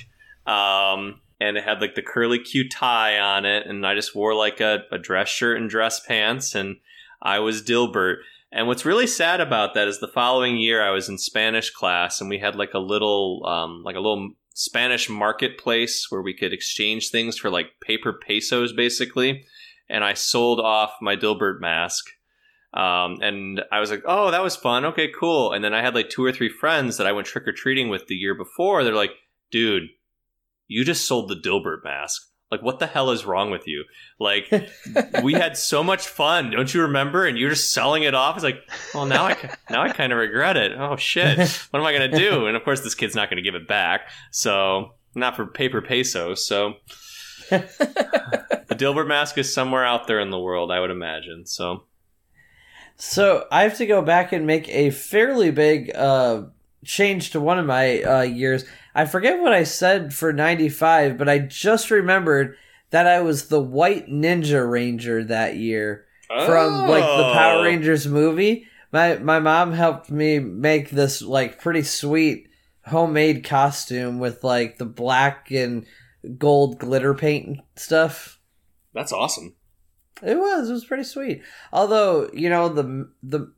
Um, and it had like the curly Q tie on it, and I just wore like a, a dress shirt and dress pants, and I was Dilbert. And what's really sad about that is the following year I was in Spanish class, and we had like a little, um, like a little Spanish marketplace where we could exchange things for like paper pesos, basically. And I sold off my Dilbert mask. Um, and I was like, oh, that was fun. Okay, cool. And then I had like two or three friends that I went trick or treating with the year before. They're like, dude, you just sold the Dilbert mask. Like, what the hell is wrong with you? Like, we had so much fun, don't you remember? And you're just selling it off. It's like, well, now I now I kind of regret it. Oh shit, what am I gonna do? And of course, this kid's not gonna give it back. So not for paper pesos. So the Dilbert mask is somewhere out there in the world, I would imagine. So So I have to go back and make a fairly big uh, change to one of my uh, years. I forget what I said for 95, but I just remembered that I was the White Ninja Ranger that year from like the Power Oh. Rangers movie. My my mom helped me make this like pretty sweet homemade costume with like the black and gold glitter paint and stuff. That's awesome. It was. It was pretty sweet. Although you know the the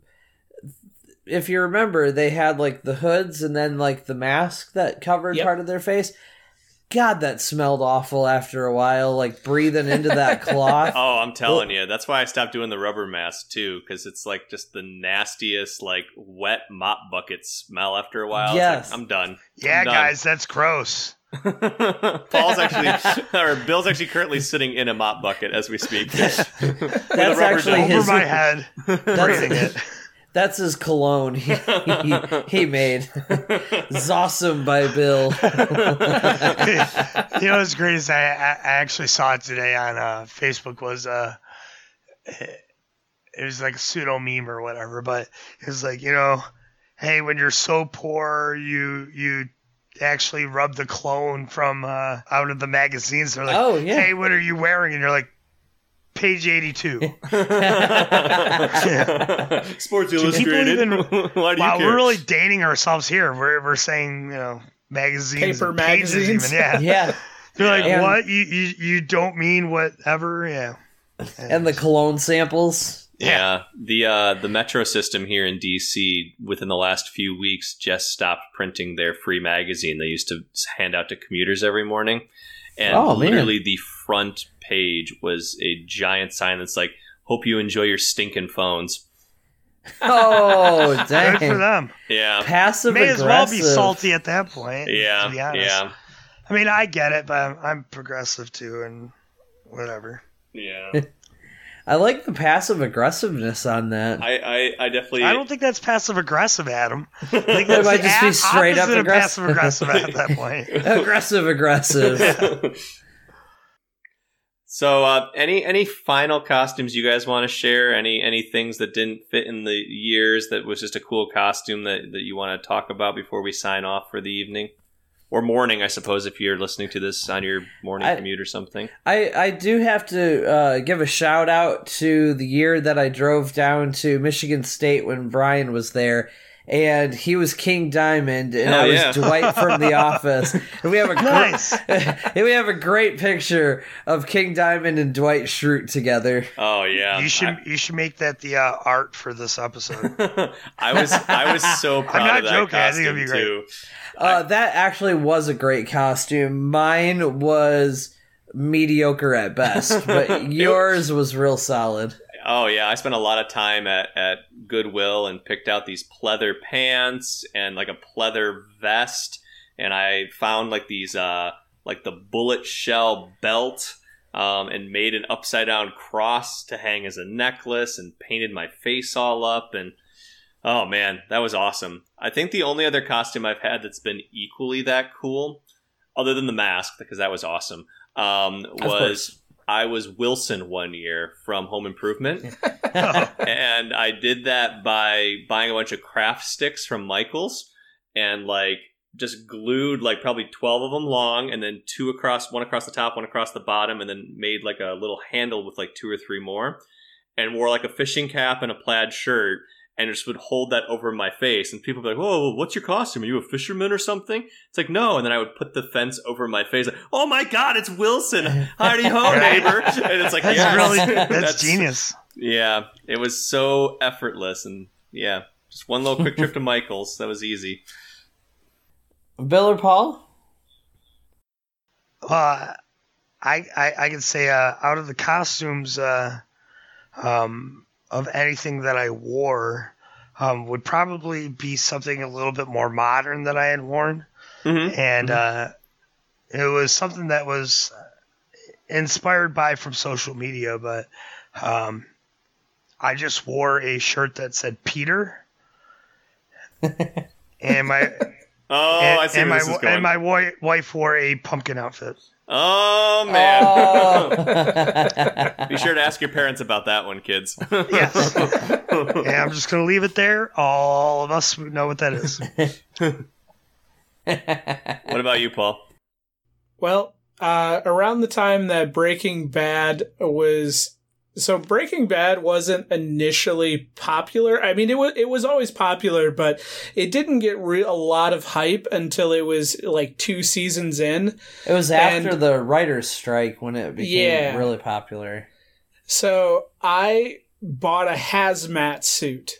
if you remember, they had like the hoods and then like the mask that covered Yep. part of their face. God, that smelled awful after a while, like breathing into that cloth. Oh, I'm telling you, that's why I stopped doing the rubber mask too, because it's like just the nastiest, like wet mop bucket smell after a while. It's Yes. like, I'm done. Yeah, I'm done. guys, that's gross. Paul's actually, or Bill's actually currently sitting in a mop bucket as we speak. That's actually dome. Over my head, breathing it. That's his cologne he, he, he made. Zossum by Bill. you know what's great is I, I I actually saw it today on uh, Facebook was uh it was like a pseudo meme or whatever, but it was like you know, hey, when you're so poor, you you actually rub the clone from uh, out of the magazines. They're like, Oh, yeah. hey, what are you wearing? And you're like, page eighty two. Sports people Illustrated. even- Why do you Wow, care? we're really dating ourselves here. We're we're saying you know magazines, Paper magazines. even, yeah. yeah. They're like, And- what? You, you you don't mean whatever? Yeah. And the cologne samples. Yeah, the uh, the metro system here in DC within the last few weeks just stopped printing their free magazine they used to hand out to commuters every morning, and Oh, man. literally the front page was a giant sign that's like, "Hope you enjoy your stinking phones." Oh, Good for dang. them. Yeah, Passive aggressive. May as well be salty at that point. yeah, To be honest. yeah, I mean, I get it, but I'm, I'm progressive too, and whatever. yeah. I like the passive aggressiveness on that. I, I, I definitely. I don't think that's passive aggressive, Adam. I think It that's might just be straight up opposite aggressive. passive aggressive at that point. aggressive, aggressive. So, uh, any any final costumes you guys want to share? Any any things that didn't fit in the years that was just a cool costume that, that you want to talk about before we sign off for the evening or morning? I suppose if you're listening to this on your morning I- commute or something. I, I do have to uh, give a shout out to the year that I drove down to Michigan State when Brian was there. And he was King Diamond, and Hell I was yeah. Dwight from The Office. And we have a gr- Nice. and we have a great picture of King Diamond and Dwight Schrute together. Oh yeah, You should you should make that the uh, art for this episode. I, I was I was so proud not of that joking. I costume think it'd be great. too. Uh, that actually was a great costume. Mine was mediocre at best, but yours was real solid. Oh yeah, I spent a lot of time at, at Goodwill and picked out these pleather pants and like a pleather vest, and I found like these uh like the bullet shell belt, um, and made an upside down cross to hang as a necklace and painted my face all up and oh man, that was awesome. I think the only other costume I've had that's been equally that cool, other than the mask because that was awesome, um, was. I was Wilson one year from Home Improvement, and I did that by buying a bunch of craft sticks from Michaels and like just glued like probably 12 of them long and then two across one across the top one across the bottom and then made like a little handle with like two or three more and wore like a fishing cap and a plaid shirt and just would hold that over my face and people would be like whoa what's your costume are you a fisherman or something it's like no and then i would put the fence over my face like oh my god it's wilson howdy ho neighbor and it's like That's yes. really that's, genius. yeah, it was so effortless, and yeah, just one little quick trip to Michael's. That was easy. Bill or Paul? Uh, I, I I can say uh, out of the costumes uh, um, of anything that I wore um, would probably be something a little bit more modern that I had worn, Mm-hmm. and uh, it was something that was inspired by from social media, but um, I just wore a shirt that said Peter. and my Oh, and, I see and where my this is and my wife wore a pumpkin outfit. Oh man! Oh. Be sure to ask your parents about that one, kids. Yes. And I'm just going to leave it there. All of us know what that is. what about you, Paul? Well, uh, around the time that Breaking Bad was so Breaking Bad wasn't initially popular. I mean, it was it was always popular, but it didn't get re- a lot of hype until it was like two seasons in. It was after And- the writer's strike when it became Yeah. really popular. So I bought a hazmat suit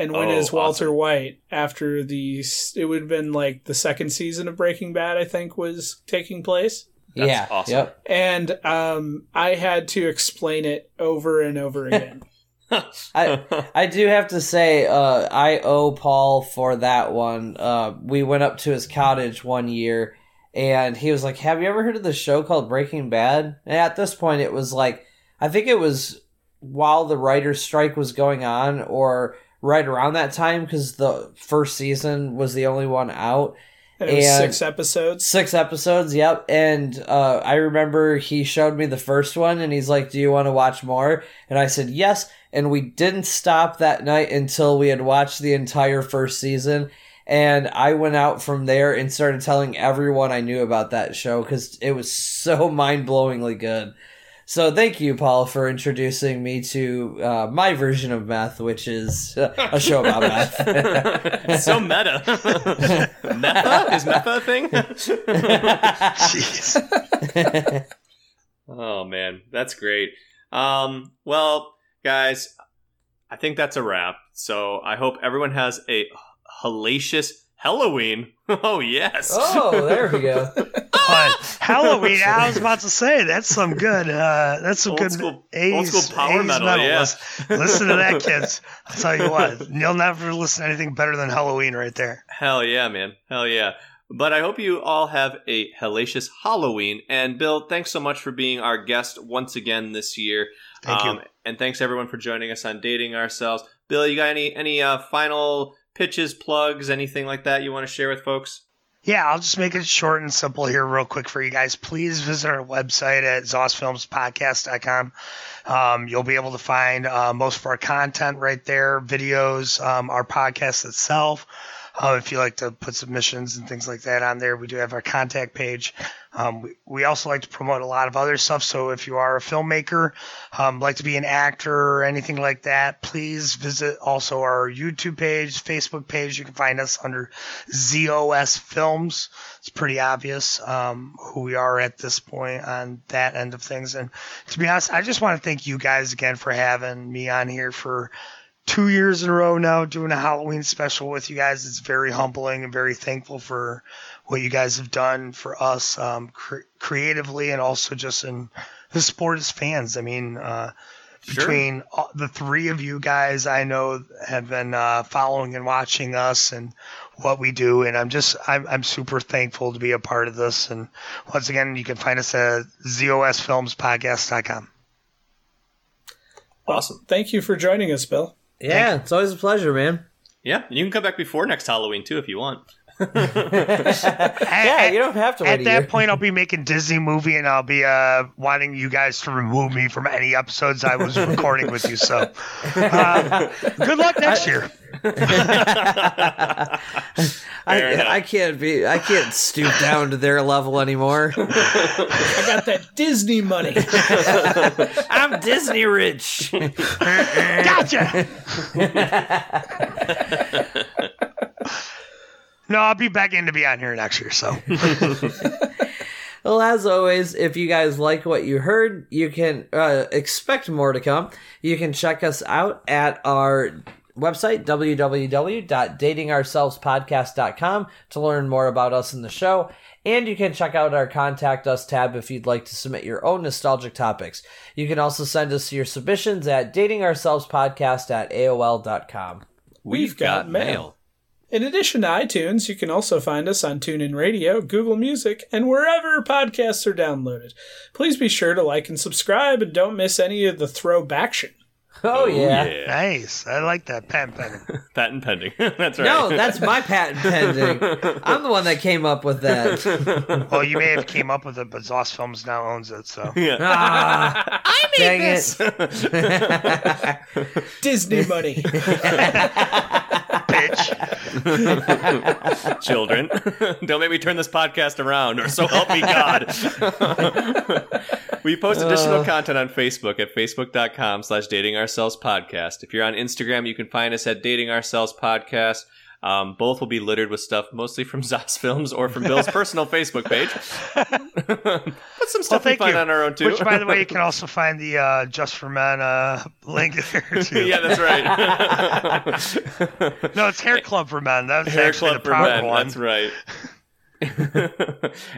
And when Oh, is Walter awesome. White after the? It would have been like the second season of Breaking Bad, I think, was taking place. That's yeah. awesome. Yep. And um, I had to explain it over and over again. I I do have to say, uh, I owe Paul for that one. Uh, we went up to his cottage one year, and he was like, "Have you ever heard of the show called Breaking Bad?" And at this point, it was like, I think it was while the writers' strike was going on, or right around that time, because the first season was the only one out. And it was And- six episodes. Six episodes, yep. And uh, I remember he showed me the first one and he's like, Do you want to watch more? And I said, Yes. And we didn't stop that night until we had watched the entire first season. And I went out from there and started telling everyone I knew about that show because it was so mind blowingly good. So thank you, Paul, for introducing me to uh, my version of meth, which is uh, a show about meth. so meta. Metha? Is Metha a thing? Jeez. oh man, that's great. Um, well, guys, I think that's a wrap. So I hope everyone has a hellacious Halloween. Oh yes. oh, there we go. But Halloween, I was about to say that's some good. Uh, that's some Old good school- 80s, old school power 80s metal, yeah. Listen, listen to that, kids. I'll tell you what, you'll never listen to anything better than Halloween right there. Hell yeah, man. Hell yeah. But I hope you all have a hellacious Halloween. And Bill, thanks so much for being our guest once again this year. Thank you. Um, And thanks everyone for joining us on Dating Ourselves. Bill, you got any any uh, final pitches, plugs, anything like that you want to share with folks? Yeah, I'll just make it short and simple here, real quick for you guys. Please visit our website at ZosFilmsPodcast.com. Um, you'll be able to find uh, most of our content right there, videos, um, our podcast itself. Uh, if you like to put submissions and things like that on there, we do have our contact page. Um, we, we also like to promote a lot of other stuff. So if you are a filmmaker, um, like to be an actor or anything like that, please visit also our YouTube page, Facebook page. You can find us under ZOS Films. It's pretty obvious um, who we are at this point on that end of things. And to be honest, I just want to thank you guys again for having me on here for two years in a row now doing a Halloween special with you guys. It's very humbling and very thankful for what you guys have done for us um, cre- creatively and also just in the sport as fans. I mean, uh, Sure. between all, the three of you guys, I know have been uh, following and watching us and what we do, and I'm just I'm, I'm super thankful to be a part of this. And once again, you can find us at zosfilmspodcast.com. Awesome. Thank you for joining us, Bill. Yeah, it's always a pleasure, man. Yeah, and you can come back before next Halloween too if you want. Yeah, you don't have to At that year. point, I'll be making Disney movie, and I'll be uh, wanting you guys to remove me from any episodes I was recording with you. So, uh, good luck next year. I, I can't be. I can't stoop down to their level anymore. I got that Disney money. I'm Disney rich. Gotcha. no, I'll be back in to be on here next year. So, Well, as always, if you guys like what you heard, you can uh, expect more to come. You can check us out at our website, www.datingourselvespodcast.com, to learn more about us in the show. And you can check out our Contact Us tab if you'd like to submit your own nostalgic topics. You can also send us your submissions at datingourselvespodcast at AOL.com. We've got mail. In addition to iTunes, you can also find us on TuneIn Radio, Google Music, and wherever podcasts are downloaded. Please be sure to like and subscribe and don't miss any of the throwbaction. Oh, yeah. nice. I like that patent pending. Patent pending. that's right. No, that's my patent pending. I'm the one that came up with that. Well, you may have came up with it, but Zos Films now owns it. So, Yeah. Ah, I made dang this. it. Disney money. Bitch. Children, don't make me turn this podcast around, or so help me God. we post additional uh. content on Facebook at facebook.com slash dating ourselves podcast. If you're on Instagram, you can find us at dating ourselves podcast. Um, both will be littered with stuff mostly from Zos Films or from Bill's personal Facebook page. but some stuff well, we find you. on our own too. Which, by the way, you can also find the uh, Just for Men uh, link there too. yeah, that's right. no, it's Hair Club for Men. That's Hair actually Club the for proper Men. one. That's right.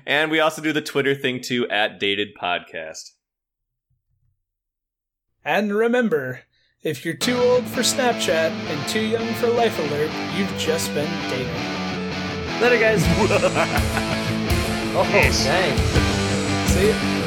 and we also do the Twitter thing too at Dated Podcast. And remember, if you're too old for Snapchat and too young for Life Alert, you've just been dating. Later, guys. oh, Peace. See ya.